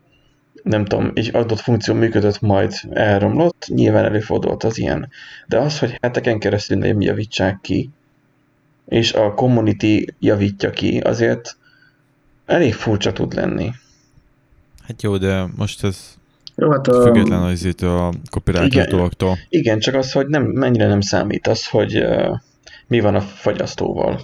nem tudom, egy adott funkció működött, majd elromlott, nyilván előfordult az ilyen. De az, hogy heteken keresztül nem javítsák ki, és a community javítja ki, azért elég furcsa tud lenni. Hát jó, de most ez Jó, hát a, független az izétől a copyright Igen. dolgoktól. Igen, csak az, hogy nem, mennyire nem számít az, hogy uh, mi van a fogyasztóval.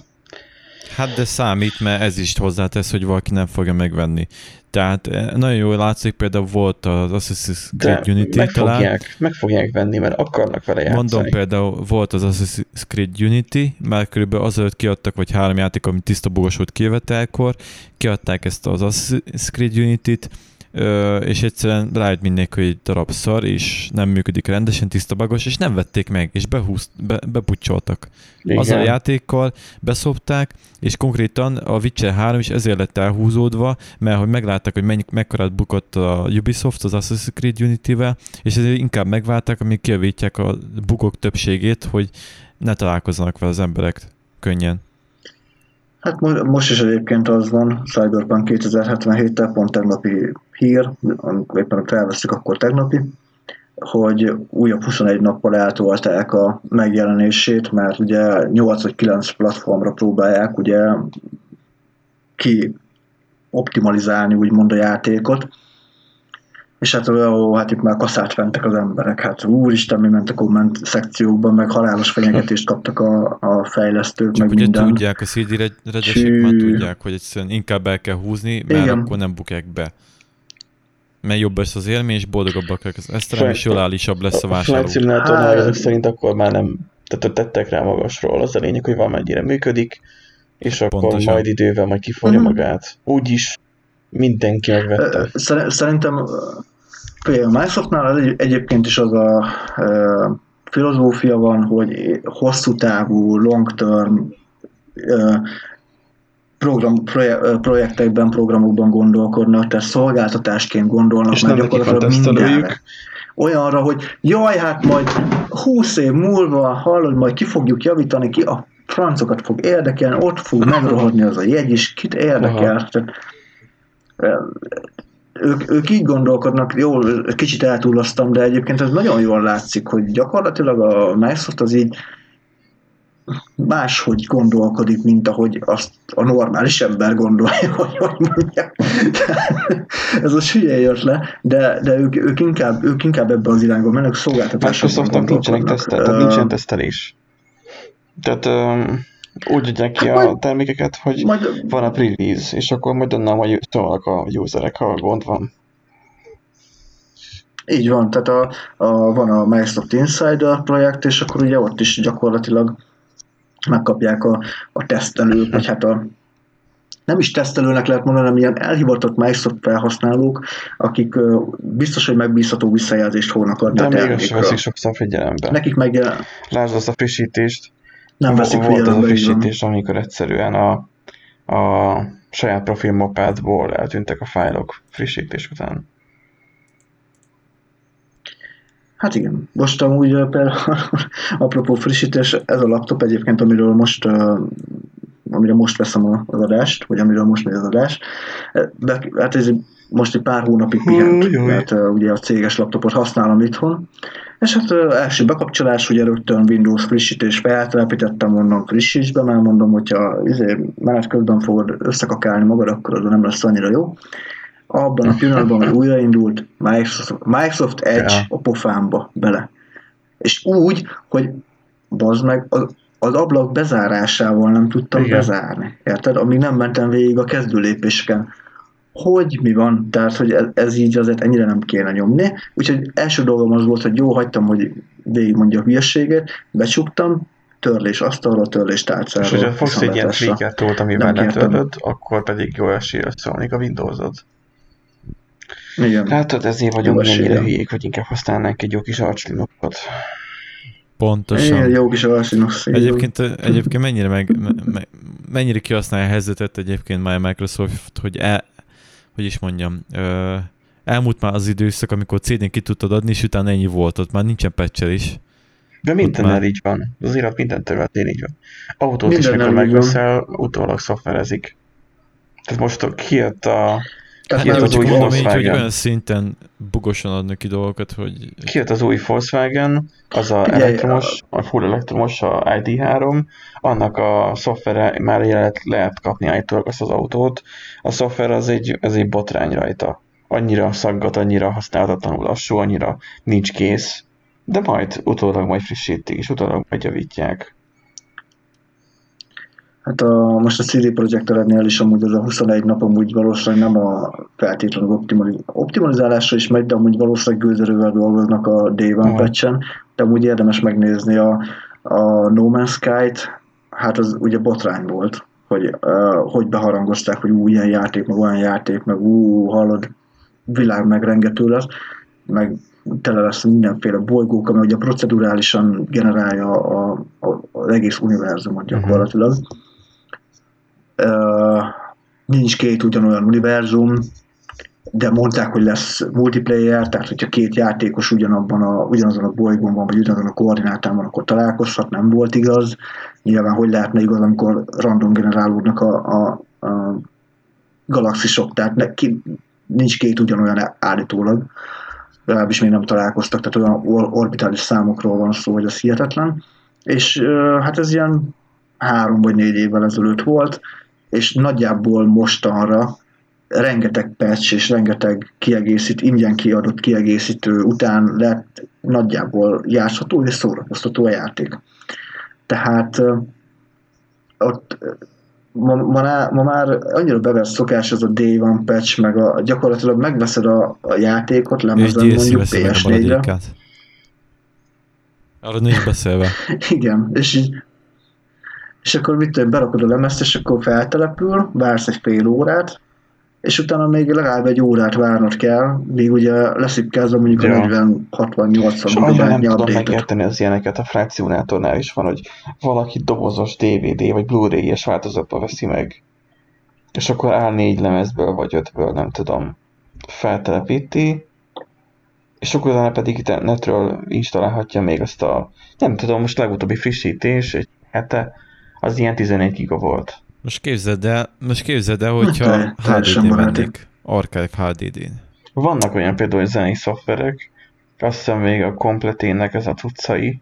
Hát de számít, mert ez is hozzátesz, hogy valaki nem fogja megvenni. Tehát eh, nagyon jól látszik, például volt az Assassin's De Creed Unity meg talán. fogják, meg fogják venni, mert akarnak vele játszani. Mondom például volt az Assassin's Creed Unity, már körülbelül azelőtt kiadtak, vagy három játék, ami tiszta bugos volt kijövetelkor, kiadták ezt az Assassin's Creed Unity-t, és egyszerűen rájött mindenki, hogy egy darab szar, és nem működik rendesen, tiszta bagos, és nem vették meg, és behúzt, be, bepucsoltak. Igen. Azzal a játékkal beszopták, és konkrétan a Witcher 3 is ezért lett elhúzódva, mert hogy meglátták, hogy mennyi, mekkorát bukott a Ubisoft az Assassin's Creed Unity-vel, és ezért inkább megválták, amíg kijavítják a bugok többségét, hogy ne találkozzanak vele az emberek könnyen. Hát mo- most is egyébként az van, Cyberpunk 2077-tel, pont tegnapi hír, éppen felveszik, akkor tegnapi, hogy újabb 21 nappal eltolták a megjelenését, mert ugye 8 vagy 9 platformra próbálják ugye ki optimalizálni úgymond a játékot, és hát, ó, hát itt már kaszát mentek az emberek, hát úristen, mi ment a komment szekciókban, meg halálos fenyegetést kaptak a, a fejlesztők, Csak meg ugye minden. tudják, a CD redesek már Hű. tudják, hogy egyszerűen inkább el kell húzni, mert Igen. akkor nem bukják be. Mert jobb lesz az élmény, és boldogabbak az eszterem, Flight- és jól állisabb lesz a A vásárló. Simulatornál Hát- ezek szerint akkor már nem, tehát tettek rá magasról. Az a lényeg, hogy valamennyire működik, és akkor Pontosan. majd idővel majd kiforja Mhm. magát. Úgyis mindenki megvette. Szerintem a Microsoftnál az egy, egyébként is az a ö, filozófia van, hogy hosszú távú, long term ö, program, proje, projektekben, programokban gondolkodnak, tehát szolgáltatásként gondolnak, És neki gyakorlatilag mindenre. Olyanra, hogy jaj, hát majd 20 év múlva hallod, majd ki fogjuk javítani, ki a francokat fog érdekelni, ott fog megrohadni az a jegy is, kit érdekel. Tehát, ők, ők így gondolkodnak, jó, kicsit eltúloztam, de egyébként ez nagyon jól látszik, hogy gyakorlatilag a Microsoft az így máshogy gondolkodik, mint ahogy azt a normális ember gondolja, hogy hogy mondja. Ez a hülye jött le, de, de ők, ők, inkább, ők inkább ebbe az irányba mennek, szolgáltatásokban Microsoftnak nincsenek tesztel, tehát nincsen tesztelés. Tehát um, úgy adják ki Hát a majd- termékeket, hogy Majd van a pre-release, és akkor majd onnan majd szólnak a userek, ha gond van. Így van, tehát a, a, van a Microsoft Insider projekt, és akkor ugye ott is gyakorlatilag megkapják a, a tesztelők, vagy hát a nem is tesztelőnek lehet mondani, hanem ilyen elhivatott Microsoft felhasználók, akik biztos, hogy megbízható visszajelzést fognak adni De a még azt veszik sokszor figyelembe. Nekik meg Lásd azt a frissítést, nem veszik volt az a figyelembe. így van. frissítés, amikor egyszerűen a, a saját profil mapádból eltűntek a fájlok frissítés után. Hát igen. Most amúgy például, apropó frissítés, ez a laptop egyébként, amiről most amire most veszem az adást, vagy amiről most megy az adás, de hát ez most egy pár hónapig pihent, mert uh, ugye a céges laptopot használom itthon, és hát uh, első bekapcsolás, ugye rögtön Windows frissítés feltelepítettem, mondom frissíts be, mert mondom, hogyha izé, menet közben fogod összekakálni magad, akkor az nem lesz annyira jó. Abban a pillanatban, hogy újraindult, Microsoft, Microsoft Edge Ja. a pofámba bele. És úgy, hogy bazd meg, az, az ablak bezárásával nem tudtam Igen. bezárni. Érted? Amíg nem mentem végig a kezdőlépéseken. Hogy mi van? Tehát, hogy ez, ez így azért ennyire nem kéne nyomni. Úgyhogy első dolgom az volt, hogy jó, hagytam, hogy végig mondja a hülyeséget, becsuktam, törlés asztalra, törlés tárcára. És hogyha fogsz egy ilyen tolt, amivel letörlöd, akkor pedig jó esélye összeomlik a Windowsod. Igen. Látod, ezért vagyunk mi ennyire hülyék, hogy inkább használnánk egy jó kis Arch Linuxot. Pontosan. Igen, jó kis Arch Egyébként, egyébként mennyire, meg, me, mennyire kihasználja a helyzetet egyébként már Microsoft, hogy el, hogy is mondjam, ö, elmúlt már az időszak, amikor CD-n ki tudtad adni, és utána ennyi volt ott, már nincsen patchelés. De mindennel már- így van. Az élet minden területén így van. Autót is, Mindennel mikor megveszel, utólag szoftverezik. Tehát most kijött a, Tehát Kijött Hát, az csak új mondom így, hogy olyan szinten bugosan adnak ki dolgokat, hogy kijött az új Volkswagen, az a Figyelj, elektromos, a full elektromos, a ID3, annak a szoftvere már lehet, lehet kapni állítólag azt az autót. A szoftver az egy, az egy botrány rajta. Annyira szaggat, annyira használhatatlanul lassú, annyira nincs kész. De majd utólag majd frissítik, és utólag majd javítják. Hát a, most a CD Projekt Rednél is amúgy az a 21 nap amúgy valószínűleg nem a feltétlenül optimali, optimalizálásra is megy, de amúgy valószínűleg gőzerővel dolgoznak a Day One patchen, de amúgy érdemes megnézni a, a No Man's Sky-t, hát az ugye botrány volt, hogy uh, hogy beharangozták, hogy ú, ilyen játék, meg olyan játék, meg ú, hallod, világ megrengető lesz, meg tele lesz mindenféle bolygók, ami ugye procedurálisan generálja a, a, az egész univerzumot gyakorlatilag. Uh, nincs két ugyanolyan univerzum, de mondták, hogy lesz multiplayer, tehát hogyha két játékos ugyanabban a, ugyanazon a bolygón van, vagy ugyanazon a koordinátán van, akkor találkozhat, nem volt igaz. Nyilván hogy lehetne igaz, amikor random generálódnak a, a, a galaxisok, tehát ne, nincs két ugyanolyan állítólag, legalábbis még nem találkoztak, tehát olyan or- orbitális számokról van szó, hogy az hihetetlen. És hát ez ilyen három vagy négy évvel ezelőtt volt, és nagyjából mostanra rengeteg patch és rengeteg kiegészít, ingyen kiadott kiegészítő után lett nagyjából játszható és szórakoztató a játék. Tehát ott ma, ma, ma már annyira bevett szokás ez a Day One patch, meg a, gyakorlatilag megveszed a, a játékot, lemezen mondjuk veszi meg a PS4-re, maradékát. Arra nincs beszélve. Igen, és így és akkor mit berakod a lemezt, és akkor feltelepül, vársz egy fél órát, és utána még legalább egy órát várnod kell, míg ugye leszipkázza mondjuk Ja. a 40-60-80 És annyira nem tudom update-ot. megérteni az ilyeneket, a frakcionátornál is van, hogy valaki dobozos DVD vagy Blu-ray-es változatba veszi meg. És akkor A4 lemezből vagy 5-ből, nem tudom, feltelepíti, és akkor utána pedig te- netről installálhatja még azt a, nem tudom, most legutóbbi frissítés, egy hete, az ilyen 11 giga volt. Most képzeld el, most képzeld el, hogyha HDD-n baráti. mennék. Archive HDD-n. Vannak olyan például zenei szoftverek, azt hiszem még a kompleténnek ez a cuccai,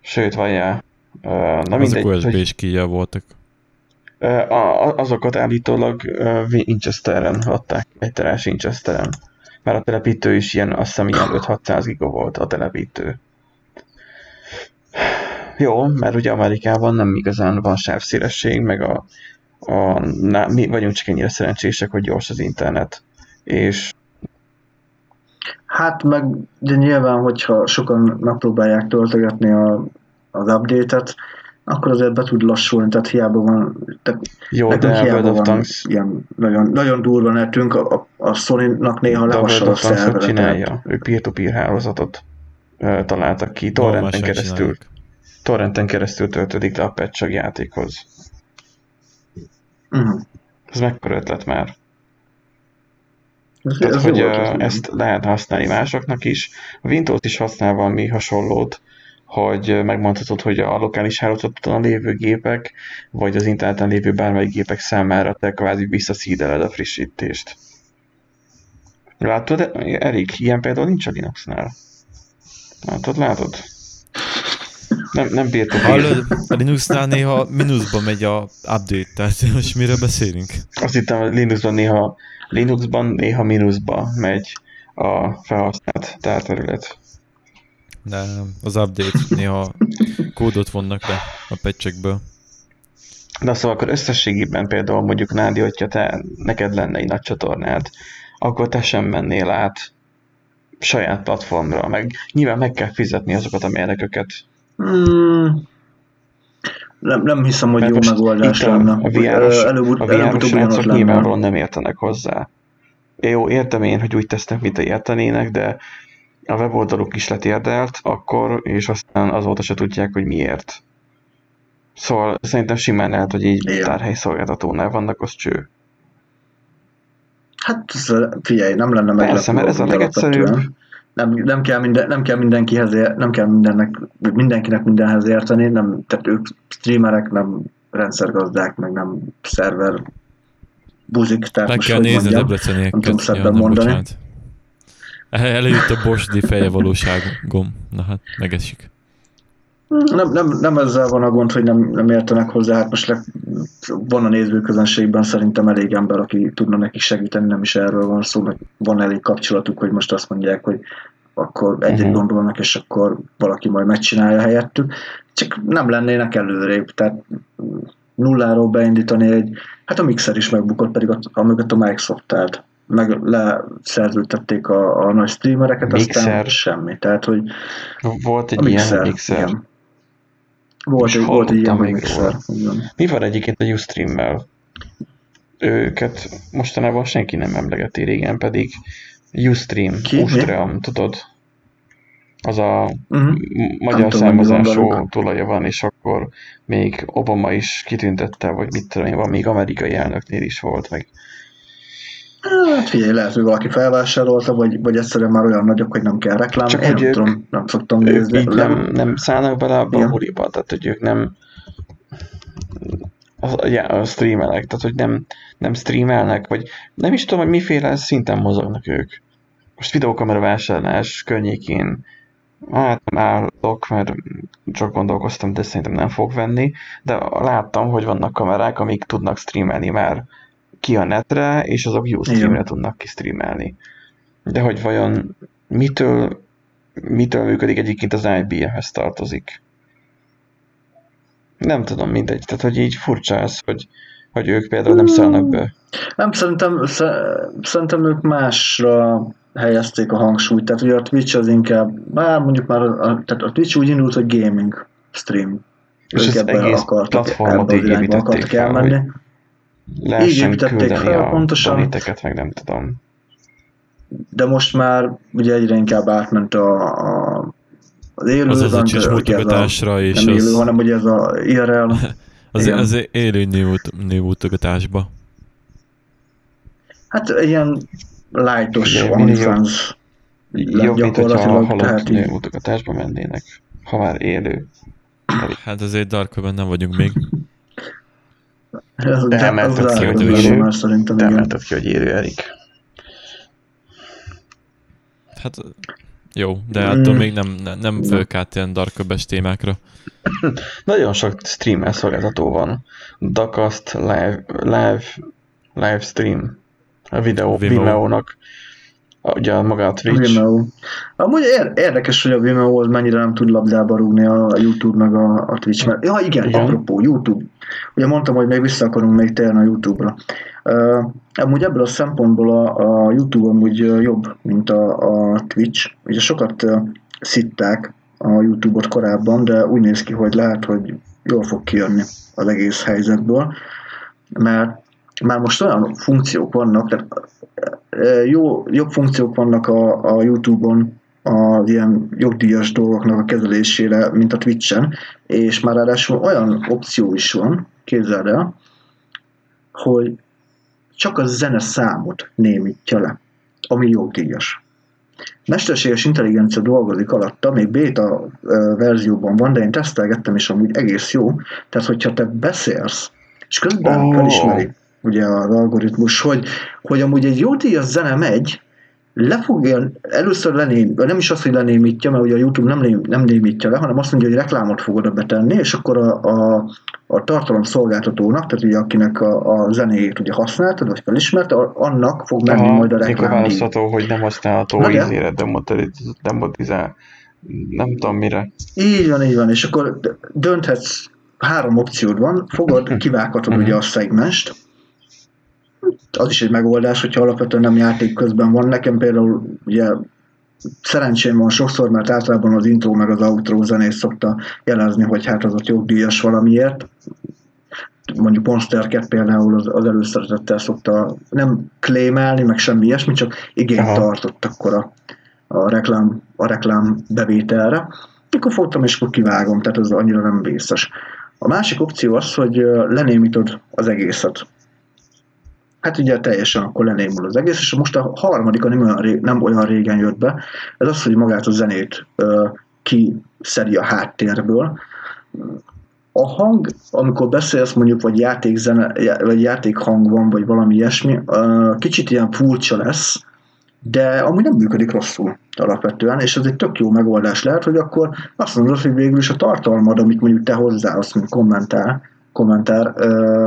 sőt, várjál, Ö, Na Azok mindegy, hogy- USB-s kíjjel voltak. Azokat állítólag Winchesteren adták, egy terás Winchesteren. Mert a telepítő is ilyen, azt hiszem ilyen 5-600 giga volt a telepítő. Jó, mert ugye Amerikában nem igazán van sávszélesség, meg a, a na, mi vagyunk csak ennyire szerencsések, hogy gyors az internet. És Hát meg, de nyilván, hogyha sokan megpróbálják töltögetni a, az update-et, akkor azért be tud lassulni, tehát hiába van, tehát jó, de hiába of van Tanks, ilyen nagyon, nagyon durva netünk, a, a, Sony-nak néha levassal a of Tanks hogy szervere. tehát- csinálja? Ők peer-to-peer hálózatot ö, találtak ki, torrenten keresztül. csinálják. Torrenten keresztül töltődik le a patch játékhoz. Uh-huh. Ez mekkora ötlet már? Ez, Tehát, ez hogy ötlet, ezt lehet használni másoknak is. A Windows is használ valami hasonlót, hogy megmondhatod, hogy a lokális hálózaton lévő gépek, vagy az interneten lévő bármelyik gépek számára te kvázi visszaszídeled a frissítést. Látod, Erik, ilyen például nincs a Linuxnál. Látod, látod? Nem, nem Hallod, a Linuxnál néha mínuszba megy a update, tehát most miről beszélünk? Azt hittem, hogy Linuxban néha, Linuxban néha mínuszba megy a felhasznált tárterület. De az update néha kódot vonnak le a patchekből. De szóval akkor összességében például mondjuk Nádi, hogyha te, neked lenne egy nagy csatornád, akkor te sem mennél át saját platformra, meg nyilván meg kell fizetni azokat a mérnököket. Hmm, nem, nem hiszem, hogy Mert jó most megoldás a, lenne. a VR-os, Előbb- a VR-os lenne. nyilvánvalóan nem értenek hozzá. Jó, értem én, hogy úgy tesznek, mint értenének, de a weboldaluk is letérdelt akkor, és aztán azóta se tudják, hogy miért. Szóval szerintem simán lehet, hogy így Igen. tárhely szolgáltatónál vannak, az cső. Hát ez- figyelj, nem lenne meglepő. Persze, mert ez a legegyszerűbb. Nem, nem, kell minden, nem kell mindenkihez, ér- nem kell mindennek, mindenkinek mindenhez érteni, nem, tehát ők streamerek, nem rendszergazdák, meg nem szerver buzik, tehát Meg kell nézni mondjam. Debrecenieket. nem tudom szebben mondani. bocsánat. Előtt a Bosdi feje valóságom. Na hát, megesik. Nem, nem, nem ezzel van a gond, hogy nem, nem értenek hozzá, hát most le, van a nézőközönségben szerintem elég ember, aki tudna nekik segíteni, nem is erről van szó, meg van elég kapcsolatuk, hogy most azt mondják, hogy akkor egyet Mhm. gondolnak, és akkor valaki majd megcsinálja helyettük. Csak nem lennének előrébb, tehát nulláról beindítani egy, hát a Mixer is megbukott, pedig a, a mögött a Microsoft állt. Meg leszerződtették a, a nagy streamereket, aztán Mixer. semmi. Tehát, hogy Volt egy a ilyen Mixer, mixer. igen. Volt, egy, volt egy ilyen még. Mi van egyébként a Ustream-mel? Őket mostanában senki nem emlegeti, régen pedig Ustream, Ki? Ustream, tudod? Az a Uh-huh. magyar származású tulaja van, és akkor még Obama is kitüntette, vagy mit tudom én, van, még amerikai elnöknél is volt, meg Hát figyelj, lehet, hogy valaki felvásárolta, vagy, vagy egyszerűen már olyan nagyok, hogy nem kell reklám. Csak Én nem tudom, nem szoktam ők nézni. így nem, nem szállnak bele a Igen. buliba, tehát hogy ők nem a, ja, a streamelek, tehát hogy nem, nem streamelnek, vagy nem is tudom, hogy miféle szinten mozognak ők. Most videókamera vásárlás környékén hát nem állok, mert csak gondolkoztam, de szerintem nem fog venni, de láttam, hogy vannak kamerák, amik tudnak streamelni már ki a netre, és azok Ustreamre tudnak ki streamelni. De hogy vajon mitől, mitől működik egyébként az IBM-hez tartozik? Nem tudom, mindegy. Tehát, hogy így furcsa ez, hogy, hogy ők például nem szállnak be. Nem, szerintem, sze- szerintem ők másra helyezték a hangsúlyt. Tehát ugye a Twitch az inkább, már mondjuk már, a, tehát a Twitch úgy indult, hogy gaming stream. És Ők az egész akartak, platformot így építették fel, elmenni. hogy lehessen küldeni fel, a pontosan. doniteket, meg nem tudom. de most már ugye egyre inkább átment a, a az élő, Az az a a- mutogatásra, és nem élő, az, hanem ugye ez a IRL. az, igen. az élő névmutogatásba. Hát ilyen lightos OnlyFans Jobb, mint hogyha gyakorlatilag, halott mutogatásba mennének, ha már élő. Hát azért dark nem vagyunk még. De de, az ki, hogy Te igen. emelted ki, hogy élő Erik. Hát Jó, de attól még nem, nem, nem fölkált ilyen darköbbes témákra. Nagyon sok streamer szolgáltató van. Dacast, live, live, live stream, a videó, Vimeo. Vimeo-nak, ugye maga a Twitch. Vimeo. Amúgy ér- érdekes, hogy a Vimeo az mennyire nem tud labdába rúgni a YouTube meg a, a Twitch. Mert, ja, igen, Igen. apropó, YouTube. Ugye mondtam, hogy még vissza akarunk még térni a YouTube-ra. Uh, amúgy ebből a szempontból a, a YouTube amúgy jobb, mint a, a Twitch. Ugye sokat uh, szitták a YouTube-ot korábban, de úgy néz ki, hogy lehet, hogy jól fog kijönni az egész helyzetből, mert már most olyan funkciók vannak, tehát jó, jobb funkciók vannak a, a YouTube-on az ilyen jogdíjas dolgoknak a kezelésére, mint a Twitch-en, és már ráadásul olyan opció is van, képzeld el, hogy csak a zene számot némítja le, ami jogdíjas. Mesterséges intelligencia dolgozik alatta, még beta verzióban van, de én tesztelgettem, és amúgy egész jó. Tehát, hogyha te beszélsz, és közben oh. felismeri ugye az algoritmus, hogy, hogy amúgy egy jogdíjas zene megy, le fogja, először leném, nem is az, hogy lenémítja, mert ugye a YouTube nem, lém, nem némítja le, hanem azt mondja, hogy reklámot fog oda betenni, és akkor a, a, a tartalom szolgáltatónak, tehát ugye akinek a, a zenéjét ugye használtad, vagy felismerte, annak fog menni Aha, majd a mikor reklámdíj. választható, hogy nem használható Na ízére, demotiz- demotizál, nem tudom mire. Így van, így van, és akkor dönthetsz, három opciód van, fogod, kivághatod Mhm. ugye a szegmest, az is egy megoldás, hogyha alapvetően nem játék közben van. Nekem például ugye szerencsém van sokszor, mert általában az intro meg az outro zenét szokta jelezni, hogy hát az ott jogdíjas valamiért. Mondjuk Monster például az, az előszeretettel szokta nem klémelni, meg semmi ilyesmi, csak igényt Aha. tartott akkor a, a, reklám, a reklám bevételre. Akkor fogtam, és akkor kivágom, tehát ez annyira nem vészes. A másik opció az, hogy lenémítod az egészet. Hát ugye teljesen akkor lenémul az egész, és most a harmadik, nem olyan, ré, nem olyan régen jött be, ez az, hogy magát a zenét ö, kiszedi a háttérből. A hang, amikor beszélsz mondjuk, vagy játékzene, já- vagy játékhang van, vagy valami ilyesmi, ö, kicsit ilyen furcsa lesz, de amúgy nem működik rosszul alapvetően, és ez egy tök jó megoldás lehet, hogy akkor azt mondod, hogy végül is a tartalmad, amit mondjuk te hozzáadsz, mint kommentár, kommentár,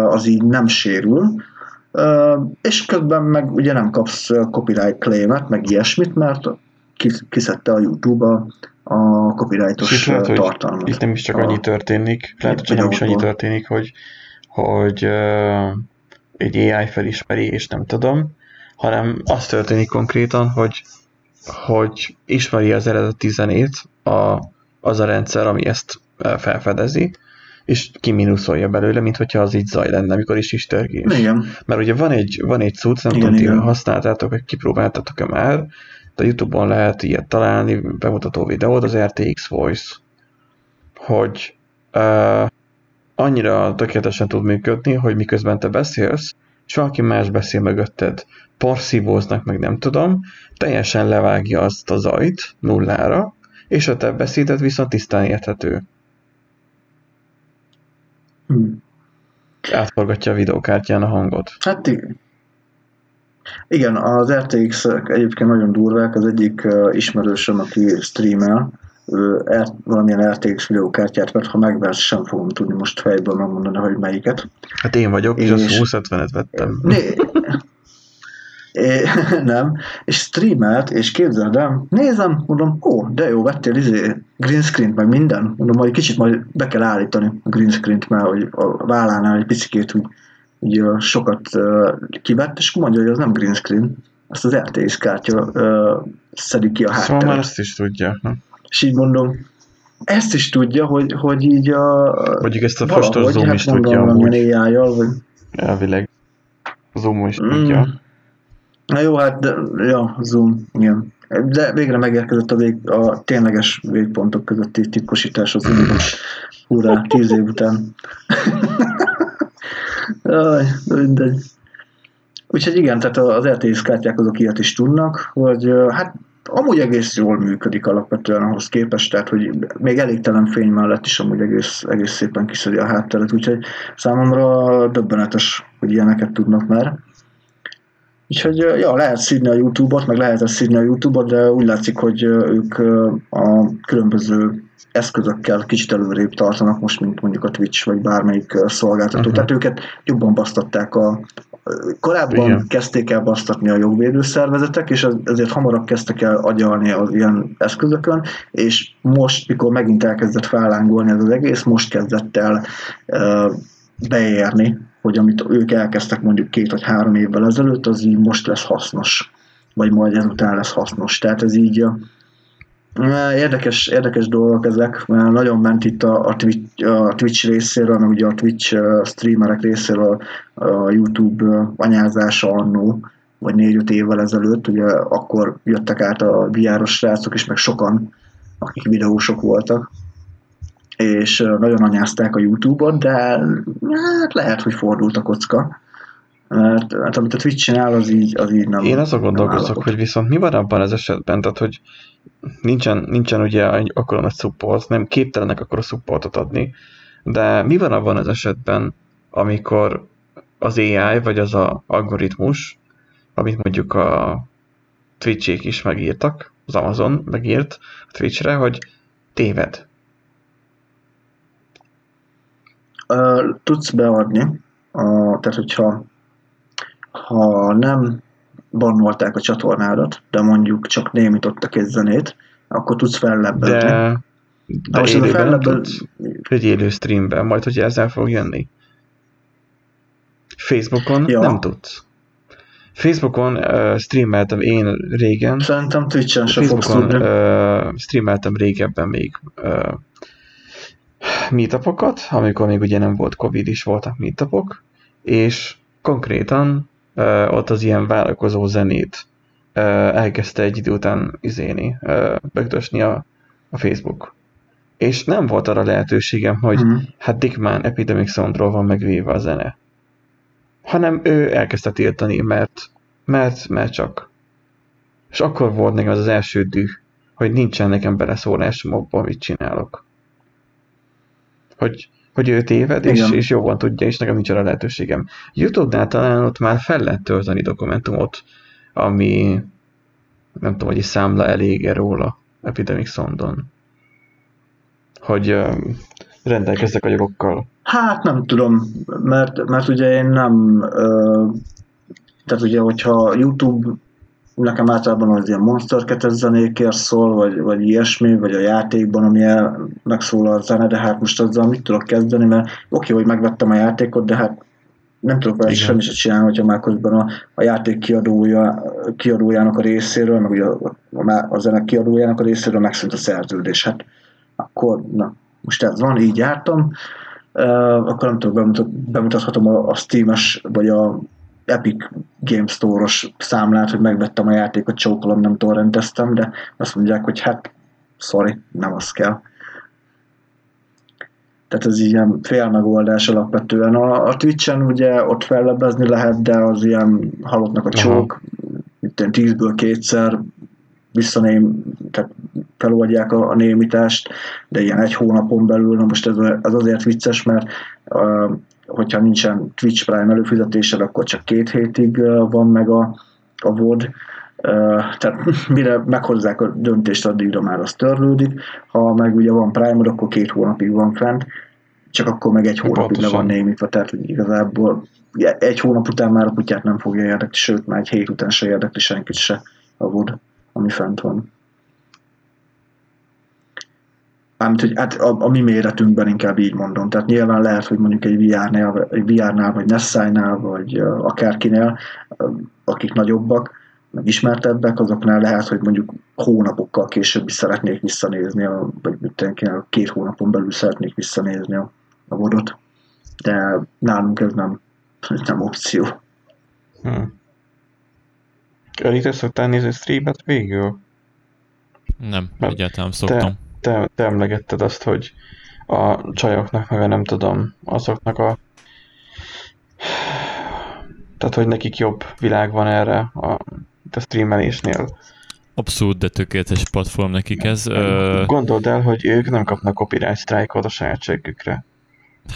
az így nem sérül, és közben meg ugye nem kapsz copyright claimet, meg ilyesmit, mert kis- kiszedte a YouTube a, a copyrightos lehet, tartalmat. Itt nem is csak A- annyi történik, lehet, hogy nem is annyi történik, hogy, hogy uh, egy AI felismeri, és nem tudom, hanem az történik konkrétan, hogy, hogy ismeri az eredeti zenét a, az a rendszer, ami ezt felfedezi, és kiminuszolja belőle, mint hogyha az így zaj lenne, amikor is is törgés. Igen, Mert ugye van egy, van egy cucc, nem Igen, tudom, ti igen. használtátok, vagy kipróbáltatok-e már, de a Youtube-on lehet ilyet találni, bemutató videót, az RTX Voice, hogy uh, annyira tökéletesen tud működni, hogy miközben te beszélsz, és valaki más beszél mögötted, porszívóznak, meg nem tudom, teljesen levágja azt a zajt nullára, és a te beszéded viszont tisztán érthető. Hm. Átforgatja a videókártyán a hangot. Hát igen. Igen, az rtx egyébként nagyon durvák, az egyik uh, ismerősöm, aki streamel, ő valamilyen RTX videókártyát vett, ha megvesz, sem fogom tudni most fejből megmondani, hogy melyiket. Hát én vagyok, és, És- azt 20-50-et vettem. Né- É, nem, és streamelt, és képzeld el, nézem, mondom, ó, de jó, vettél izé, green screen meg minden, mondom, majd kicsit majd be kell állítani a green screen-t, mert hogy a vállánál egy picikét úgy, úgy sokat uh, kivett, és mondja, hogy az nem green screen, azt az RTX kártya uh, szedi ki a Szóval hátteret. már azt is tudja. hm? És így mondom, ezt is tudja, hogy, hogy így a... Mondjuk ezt a fostos Zoom hát is tudja amúgy. AI-jal, vagy Elvileg. Zoom is Mm. tudja. Na jó, hát de, ja, Zoom, igen. De végre megérkezett a, vég, a tényleges végpontok közötti titkosítás az Zoom-ban. Hurrá, tíz év után. Aj, de mindegy. Úgyhogy igen, tehát az RTX kártyák azok ilyet is tudnak, hogy hát amúgy egész jól működik alapvetően ahhoz képest, tehát hogy még elégtelen fény mellett is amúgy egész, egész szépen kiszedi a hátteret, úgyhogy számomra döbbenetes, hogy ilyeneket tudnak már. Úgyhogy ja, lehet szídni a Youtube-ot, meg lehet szídni a Youtube-ot, de úgy látszik, hogy ők a különböző eszközökkel kicsit előrébb tartanak most, mint mondjuk a Twitch vagy bármelyik szolgáltató. Uh-huh. Tehát őket jobban basztatták a, Korábban Igen. kezdték el basztatni a jogvédő szervezetek, és ezért hamarabb kezdtek el agyalni az ilyen eszközökön, és most, mikor megint elkezdett fellángolni ez az egész, most kezdett el uh, beérni, hogy amit ők elkezdtek mondjuk két vagy három évvel ezelőtt, az így most lesz hasznos, vagy majd ezután lesz hasznos. Tehát ez így Érdekes, érdekes dolgok ezek, mert nagyon ment itt a, a, Twitch, a Twitch részéről, meg ugye a Twitch streamerek részéről a, YouTube anyázása annó, vagy négy-öt évvel ezelőtt, ugye akkor jöttek át a VR-os srácok is, meg sokan, akik videósok voltak, és nagyon anyázták a YouTube-ot, de hát lehet, hogy fordult a kocka. Mert, mert amit a Twitch csinál, az így, az így nem. Én azon gondolkozok, hogy viszont mi van abban az esetben, tehát hogy nincsen, nincsen ugye akkor nagy support, nem képtelenek akkor a supportot adni, de mi van abban az esetben, amikor az AI, vagy az a algoritmus, amit mondjuk a Twitch-ék is megírtak, az Amazon megírt a Twitch-re, hogy téved. Uh, tudsz beadni, uh, tehát hogyha ha nem bannolták a csatornádat, de mondjuk csak némítottak egy zenét, akkor tudsz fellebbelni. De, de most élőben fellebbel... tudsz, egy élő streamben, majd hogy ezzel fog jönni. Facebookon ja. nem tudsz. Facebookon uh, streameltem én régen. Szerintem Twitch-en sem Facebookon uh, streameltem régebben még uh, meetupokat, amikor még ugye nem volt Covid is voltak meetupok, és konkrétan ott az ilyen vállalkozó zenét elkezdte egy idő után izéni, begdösni a, a Facebook. És nem volt arra lehetőségem, hogy uh-huh. hát Dickman Epidemic Soundról van megvéve a zene. Hanem ő elkezdte tiltani, mert, mert, mert csak. És akkor volt nekem az az első düh, hogy nincsen nekem beleszólásom abban, amit csinálok. Hogy hogy ő téved, és, és jobban tudja, és nekem nincs arra lehetőségem. Youtube-nál talán ott már fel lehet tölteni dokumentumot, ami nem tudom, hogy számla elég róla Epidemic Soundon. Hogy uh, rendelkezzek a jogokkal. Hát nem tudom, mert, mert ugye én nem uh, tehát ugye, hogyha YouTube nekem általában az ilyen Monster 2 zenékért szól, vagy, vagy ilyesmi, vagy a játékban, ami el, megszól a zene, de hát most azzal mit tudok kezdeni, mert oké, hogy megvettem a játékot, de hát nem tudok vele semmi sem csinálni, hogyha már közben a, a játék kiadója, kiadójának a részéről, meg ugye a, a, a zene kiadójának a részéről megszűnt a szerződés. Hát akkor, na, most ez van, így jártam, uh, akkor nem tudok, bemutat, bemutathatom a, a Steam-es, vagy a Epic Game Store-os számlát, hogy megvettem a játékot, csókolom, nem torrenteztem, de azt mondják, hogy hát, sorry, nem az kell. Tehát ez ilyen fél megoldás alapvetően. A, a Twitch-en ugye ott fellebbezni lehet, de az ilyen halottnak a csók, itt 10-ből kétszer visszaném, tehát feloldják a, a némítást, de ilyen egy hónapon belül, na most ez, ez azért vicces, mert uh, hogyha nincsen Twitch Prime előfizetésed, akkor csak két hétig van meg a, a VOD, tehát mire meghozzák a döntést, addigra már az törlődik. Ha meg ugye van prime akkor két hónapig van fent, csak akkor meg egy hónapig Pontosan. le van némítva, tehát hogy igazából egy hónap után már a kutyát nem fogja érdekli, sőt már egy hét után se érdekli senkit se a VOD, ami fent van. Mármint, hogy hát a, a mi méretünkben inkább így mondom. Tehát nyilván lehet, hogy mondjuk egy VR-nál, egy VR-nál vagy Nessai-nál, vagy uh, akárkinél, uh, akik nagyobbak, meg ismertebbek, azoknál lehet, hogy mondjuk hónapokkal később is szeretnék visszanézni, a, vagy mindenkinek két hónapon belül szeretnék visszanézni a, a vodot. De nálunk ez nem, ez nem opció. Hmm. Elite szoktál nézni streamet végül? Nem, Mert egyáltalán szoktam. Te, te, te emlegetted azt, hogy a csajoknak, meg a nem tudom, azoknak a tehát, hogy nekik jobb világ van erre a, a streamelésnél. Abszolút, de tökéletes platform nekik ez. Gondold el, hogy ők nem kapnak copyright strike-ot a saját segükre.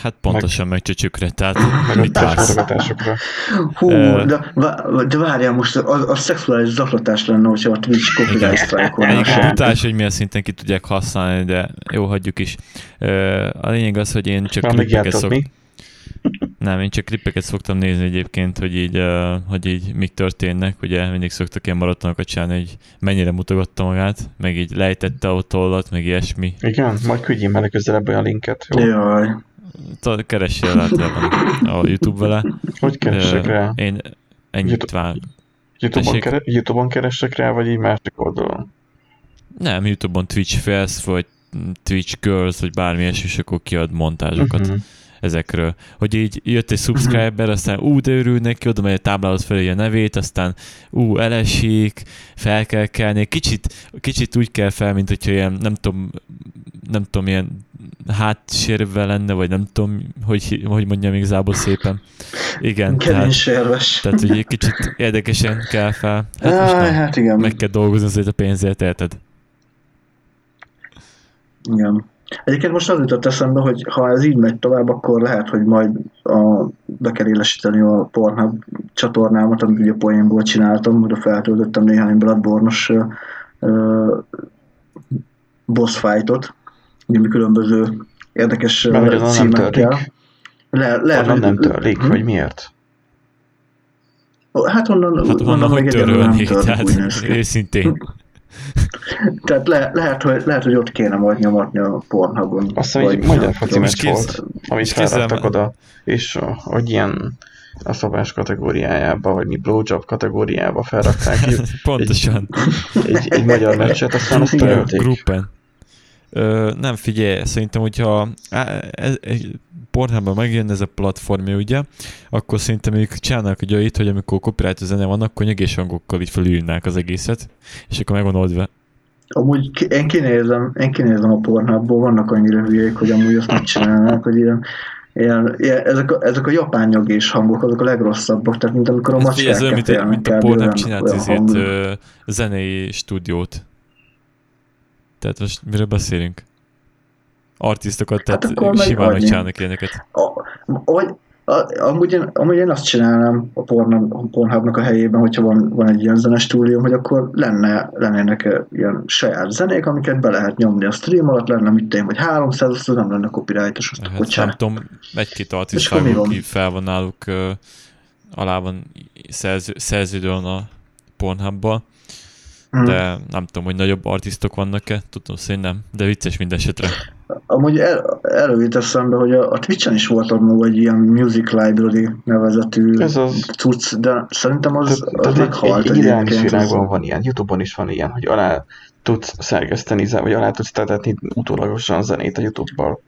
Hát pontosan meg csöcsükre, tehát Meg mit testforgatásokra. Hú, de, de várjál most, a, a szexuális zaklatás lenne, hogyha a Twitch copyright strike-olna. Egyébként brutális, hogy milyen szinten ki tudják használni, de jó, hagyjuk is. Ö, A lényeg az, hogy én csak klippeket szok... mi? Nem, én csak klippeket szoktam nézni egyébként, hogy így, uh, hogy így mik történnek. Ugye mindig szoktak ilyen maratonokat csinálni, hogy mennyire mutogatta magát, meg így lejtette a tollat, meg ilyesmi. Igen, majd küldjél meg legközelebb olyan linket. Jó? Jaj. Keressél általában a YouTube vele. Hogy keresek rá? Én ennyit YouTube- vár. Youtube-on, kere- Youtube-on keresek rá, vagy így másik oldalon? Nem, YouTube-on Twitch Fest, vagy Twitch Girls, vagy bármi ilyesmi, és akkor kiad montázsokat. Mhm. ezekről. Hogy így jött egy subscriber, aztán ú, de örül neki, oda megy a táblához felé a nevét, aztán ú, elesik, fel kell kelni. Kicsit, kicsit úgy kell fel, mint hogyha ilyen, nem tudom, nem tudom, ilyen hátsérve lenne, vagy nem tudom, hogy, hogy mondjam igazából szépen. Igen, tehát, Kevésérves. tehát hogy egy kicsit érdekesen kell fel. Hát most Áj, nem. hát igen. Meg kell dolgozni azért a pénzért, érted? igen. Egyébként most az jutott eszembe, hogy ha ez így megy tovább, akkor lehet, hogy majd a, be kell élesíteni a Pornhub csatornámat, amit ugye poénból csináltam, oda feltöltöttem néhány Bloodborne-os ö, ö, boss fightot, különböző érdekes Mert hogy onnan nem címekkel. törlik. Le, Onnan nem hogy- törlik, Hm? vagy miért? Hát onnan, Hát honnan, hogy még egyelőre nem tehát úgy néz ki. őszintén. Tehát le, lehet, hogy, lehet, hogy ott kéne majd nyomatni a Pornhubon. Azt hiszem, hogy vagy magyar nem foci meccs volt, amit felraktak oda, és hogy ilyen a szobás kategóriájába, vagy mi blowjob kategóriába felrakták ki Pontosan. egy, egy magyar meccset, aztán azt törölték. Gruppen. Ö, nem figyelj, szerintem, hogyha Pornhubban megjön ez a platformja, ugye, akkor szerintem ők csinálnak egy olyat, hogy amikor copyright zene van, akkor nyögés hangokkal így felülnák az egészet, és akkor meg van oldva. Amúgy én kinézem, én kinézem a Pornhubból, vannak annyira hülyék, hogy amúgy azt megcsinálnak, hogy ilyen, ilyen, ilyen ezek, a, ezek a japán nyögés hangok, azok a legrosszabbak, tehát mint amikor a figyelj, ez olyan, macskák mint, mint a. Pornhub csinált ezért zenei stúdiót. Tehát most miről beszélünk? Artistokat, tehát Hát akkor simán megcsinálnak ilyeneket. A, amúgy, én, amúgy én azt csinálnám a Pornhub, a Pornhubnak a helyében, hogyha van, van egy ilyen zenestúdióm, hogy akkor lenne, lennének eh, ilyen saját zenék, amiket be lehet nyomni a stream alatt, lenne mit én, vagy 300, azt nem lenne copyrightos, azt Hát nem tudom, egy-két És artist akkor mi vágó, van? ki fel van náluk, alá van szerző, szerződően a Pornhubba, Hmm. de nem tudom, hogy nagyobb artistok vannak-e, tudom szerintem nem, de vicces minden esetre. Amúgy el, előjött eszembe, hogy a, a Twitch-en is volt annó egy ilyen Music Library nevezetű Ez az. cucc, de szerintem az, Tehát, az tehát meghalt egy, egy világban van ilyen, Youtube-on is van ilyen, hogy alá tudsz szerkeszteni, ze- vagy alá tudsz tetetni utólagosan zenét a Youtube-ból.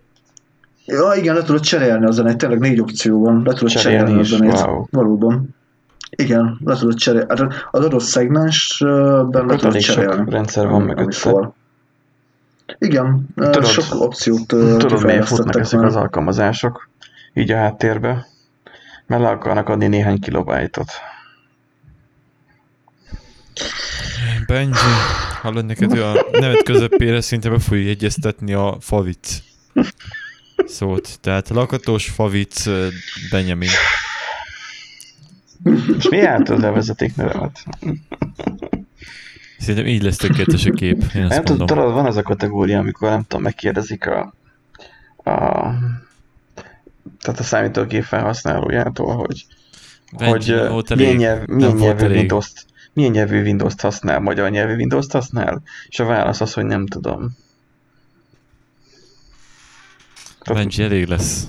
Ja, igen, le tudod cserélni a zenét, tényleg négy opció van, le tudod Cserélni cserélni, a zenét. wow. Valóban. Igen, le tudod cserélni. Hát az adott szegmensben le tudod cserélni. rendszer van ami szól. Igen, Tudod- sok opciót Tudod, miért futnak ezek az alkalmazások így a háttérbe? Mert le akarnak adni néhány kilobájtot. Benji, hallod neked hogy a nevet közepére szinte be fogjuk egyeztetni a favic szót. Tehát lakatos favic Benjamin. És mi állt az levezeték nevemet? Szerintem így lesz tökéletes a kép, én Nem azt tudod, van az a kategória, amikor nem tudom, megkérdezik a, a tehát a számítógép felhasználójától, hogy, Benji, hogy volt milyen, elég, nyelv, milyen nyelvű elég. Windows-t milyen nyelvű Windows-t használ, magyar nyelvű Windows-t használ, és a válasz az, hogy nem tudom. Benji, elég lesz.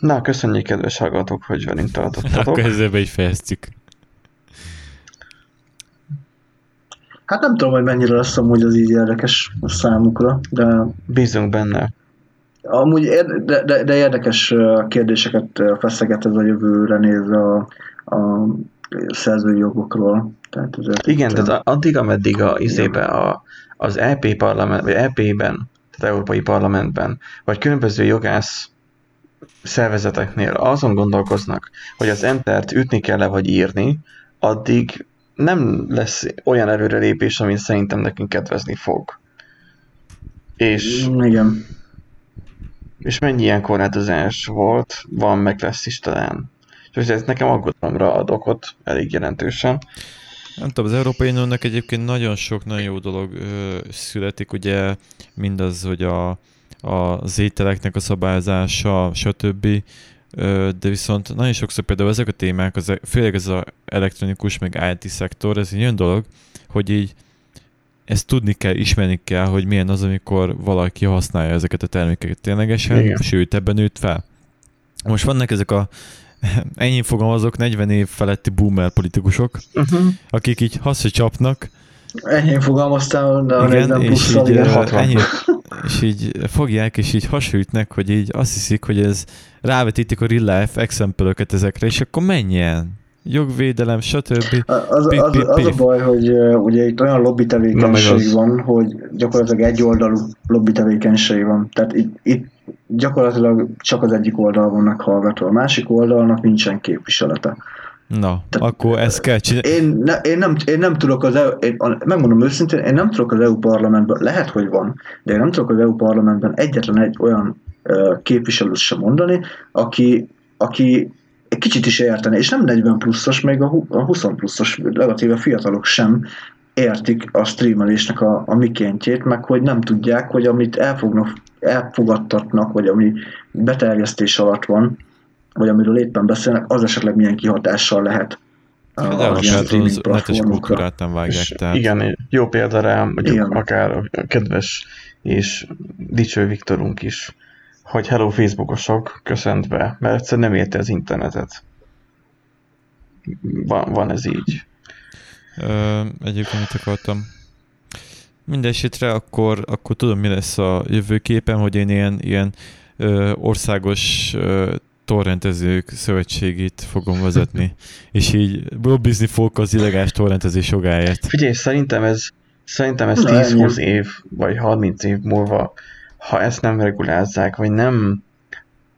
Na, köszönjük kedves hallgatók, hogy velünk tartottatok. Akkor ezzel be is fejeztük. Hát nem tudom, hogy mennyire lesz amúgy az így érdekes a számukra, de Bízunk benne. amúgy ér- de, de, de érdekes kérdéseket feszeget ez a jövőre nézve a, a szerzői jogokról. Tehát ezért Igen, tehát a- addig, ameddig a, izébe a, az EP parlament, vagy EP-ben, tehát Európai Parlamentben, vagy különböző jogász szervezeteknél azon gondolkoznak, hogy az entert ütni kell-e vagy írni, addig nem lesz olyan előrelépés, ami szerintem nekünk kedvezni fog. És Igen. És mennyi ilyen korlátozás volt, van, meg lesz is talán. És ez nekem aggodalomra ad okot elég jelentősen. Nem tudom, az Európai Uniónak egyébként nagyon sok nagyon jó dolog ö, születik, ugye mindaz, hogy a, a, az ételeknek a szabályozása, stb. De viszont nagyon sokszor például ezek a témák, az, főleg ez az elektronikus, meg IT szektor, ez egy olyan dolog, hogy így ezt tudni kell, ismerni kell, hogy milyen az, amikor valaki használja ezeket a termékeket ténylegesen, Igen. sőt, ebben nőtt fel. Most vannak ezek a ennyi fogalmazok, 40 év feletti boomer politikusok, uh-huh. akik így hasra csapnak. Ennyi fogalmaztál, de igen, és így, igen, ennyi, és így fogják, és így hasonlítnek, hogy így azt hiszik, hogy ez rávetítik a real life example ezekre, és akkor menjen jogvédelem, stb. Az, az, az, az a baj, hogy uh, ugye itt olyan lobby tevékenység van, hogy gyakorlatilag egy oldalú lobby tevékenység van. Tehát itt, itt gyakorlatilag csak az egyik oldal van meghallgatva, a másik oldalnak nincsen képviselete. Na, Tehát, akkor ezt kell csinálni. Én, ne, én, nem, én nem tudok az EU, én, megmondom őszintén, én nem tudok az EU parlamentben, lehet, hogy van, de én nem tudok az EU parlamentben egyetlen egy olyan uh, képviselőt sem mondani, aki, aki egy kicsit is érteni, és nem 40 pluszos, még a 20 pluszos, legalább a fiatalok sem értik a streamelésnek a, a mikéntjét, meg hogy nem tudják, hogy amit elfognak, elfogadtatnak, vagy ami beterjesztés alatt van, vagy amiről éppen beszélnek, az esetleg milyen kihatással lehet Hát az netes kultúrát nem vágják. Tehát... Igen, jó példa rá, mondjuk igen. akár a kedves és dicső Viktorunk is hogy hello Facebookosok, köszönt be, mert egyszerűen nem érte az internetet. Van, van ez így. Ö, egyébként mit akartam? Mindenesetre akkor, akkor tudom, mi lesz a jövőképen, hogy én ilyen, ilyen ö, országos ö, torrentezők szövetségét fogom vezetni, és így lobbizni fogok az illegális torrentezés jogáért. Figyelj, szerintem ez, szerintem ez 10-20 év, vagy 30 év múlva ha ezt nem regulázzák, vagy nem,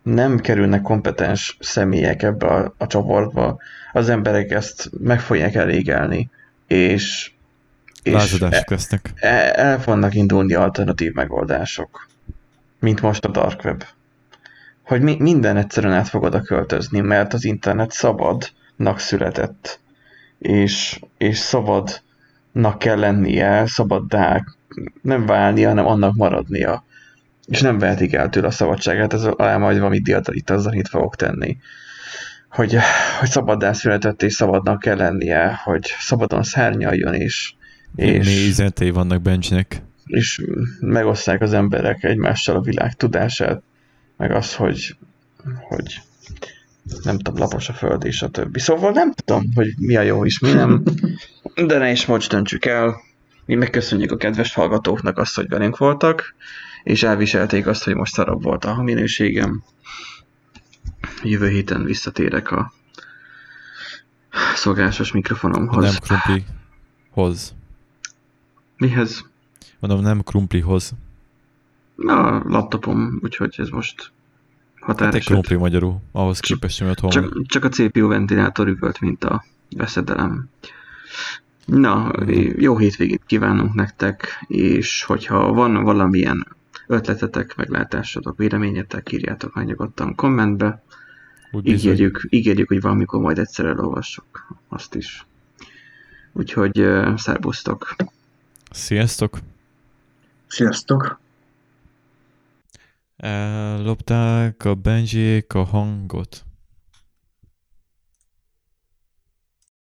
nem kerülnek kompetens személyek ebbe a, a csoportba, az emberek ezt meg fogják elégelni, és, és e, lesznek. El, el fognak indulni alternatív megoldások, mint most a Dark Web. Hogy mi, minden egyszerűen át fog oda költözni, mert az internet szabadnak született, és, és szabadnak kell lennie, szabaddá nem válnia, hanem annak maradnia és nem vehetik el tőle a szabadságát, ez alá majd valami itt azzal itt fogok tenni. Hogy, hogy szabaddá született és szabadnak kell lennie, hogy szabadon szárnyaljon. És, mi üzenetei vannak Benjinek. És megosztják az emberek egymással a világ tudását, meg az, hogy, hogy nem tudom, lapos a föld és a többi. Szóval nem tudom, hogy mi a jó és mi nem, de ne is most döntsük el. Mi megköszönjük a kedves hallgatóknak azt, hogy velünk voltak és elviselték azt, hogy most szarabb volt a minőségem. Jövő héten visszatérek a szolgásos mikrofonomhoz. Nem krumplihoz. Mihez? Mondom, nem krumplihoz. A laptopom, úgyhogy ez most határeset. Hát egy krumpli magyarul, ahhoz képest, hogy otthon. Csak, csak a CPU ventilátor üvölt, mint a veszedelem. Na, jó hétvégét kívánunk nektek, és hogyha van valamilyen ötletetek, meglátásatok, véleményetek, írjátok meg nyugodtan kommentbe. ígérjük, ígérjük, hogy valamikor majd egyszer elolvassuk azt is. Úgyhogy uh, szerbusztok! Sziasztok! Sziasztok! Ellopták a Benjiék a hangot.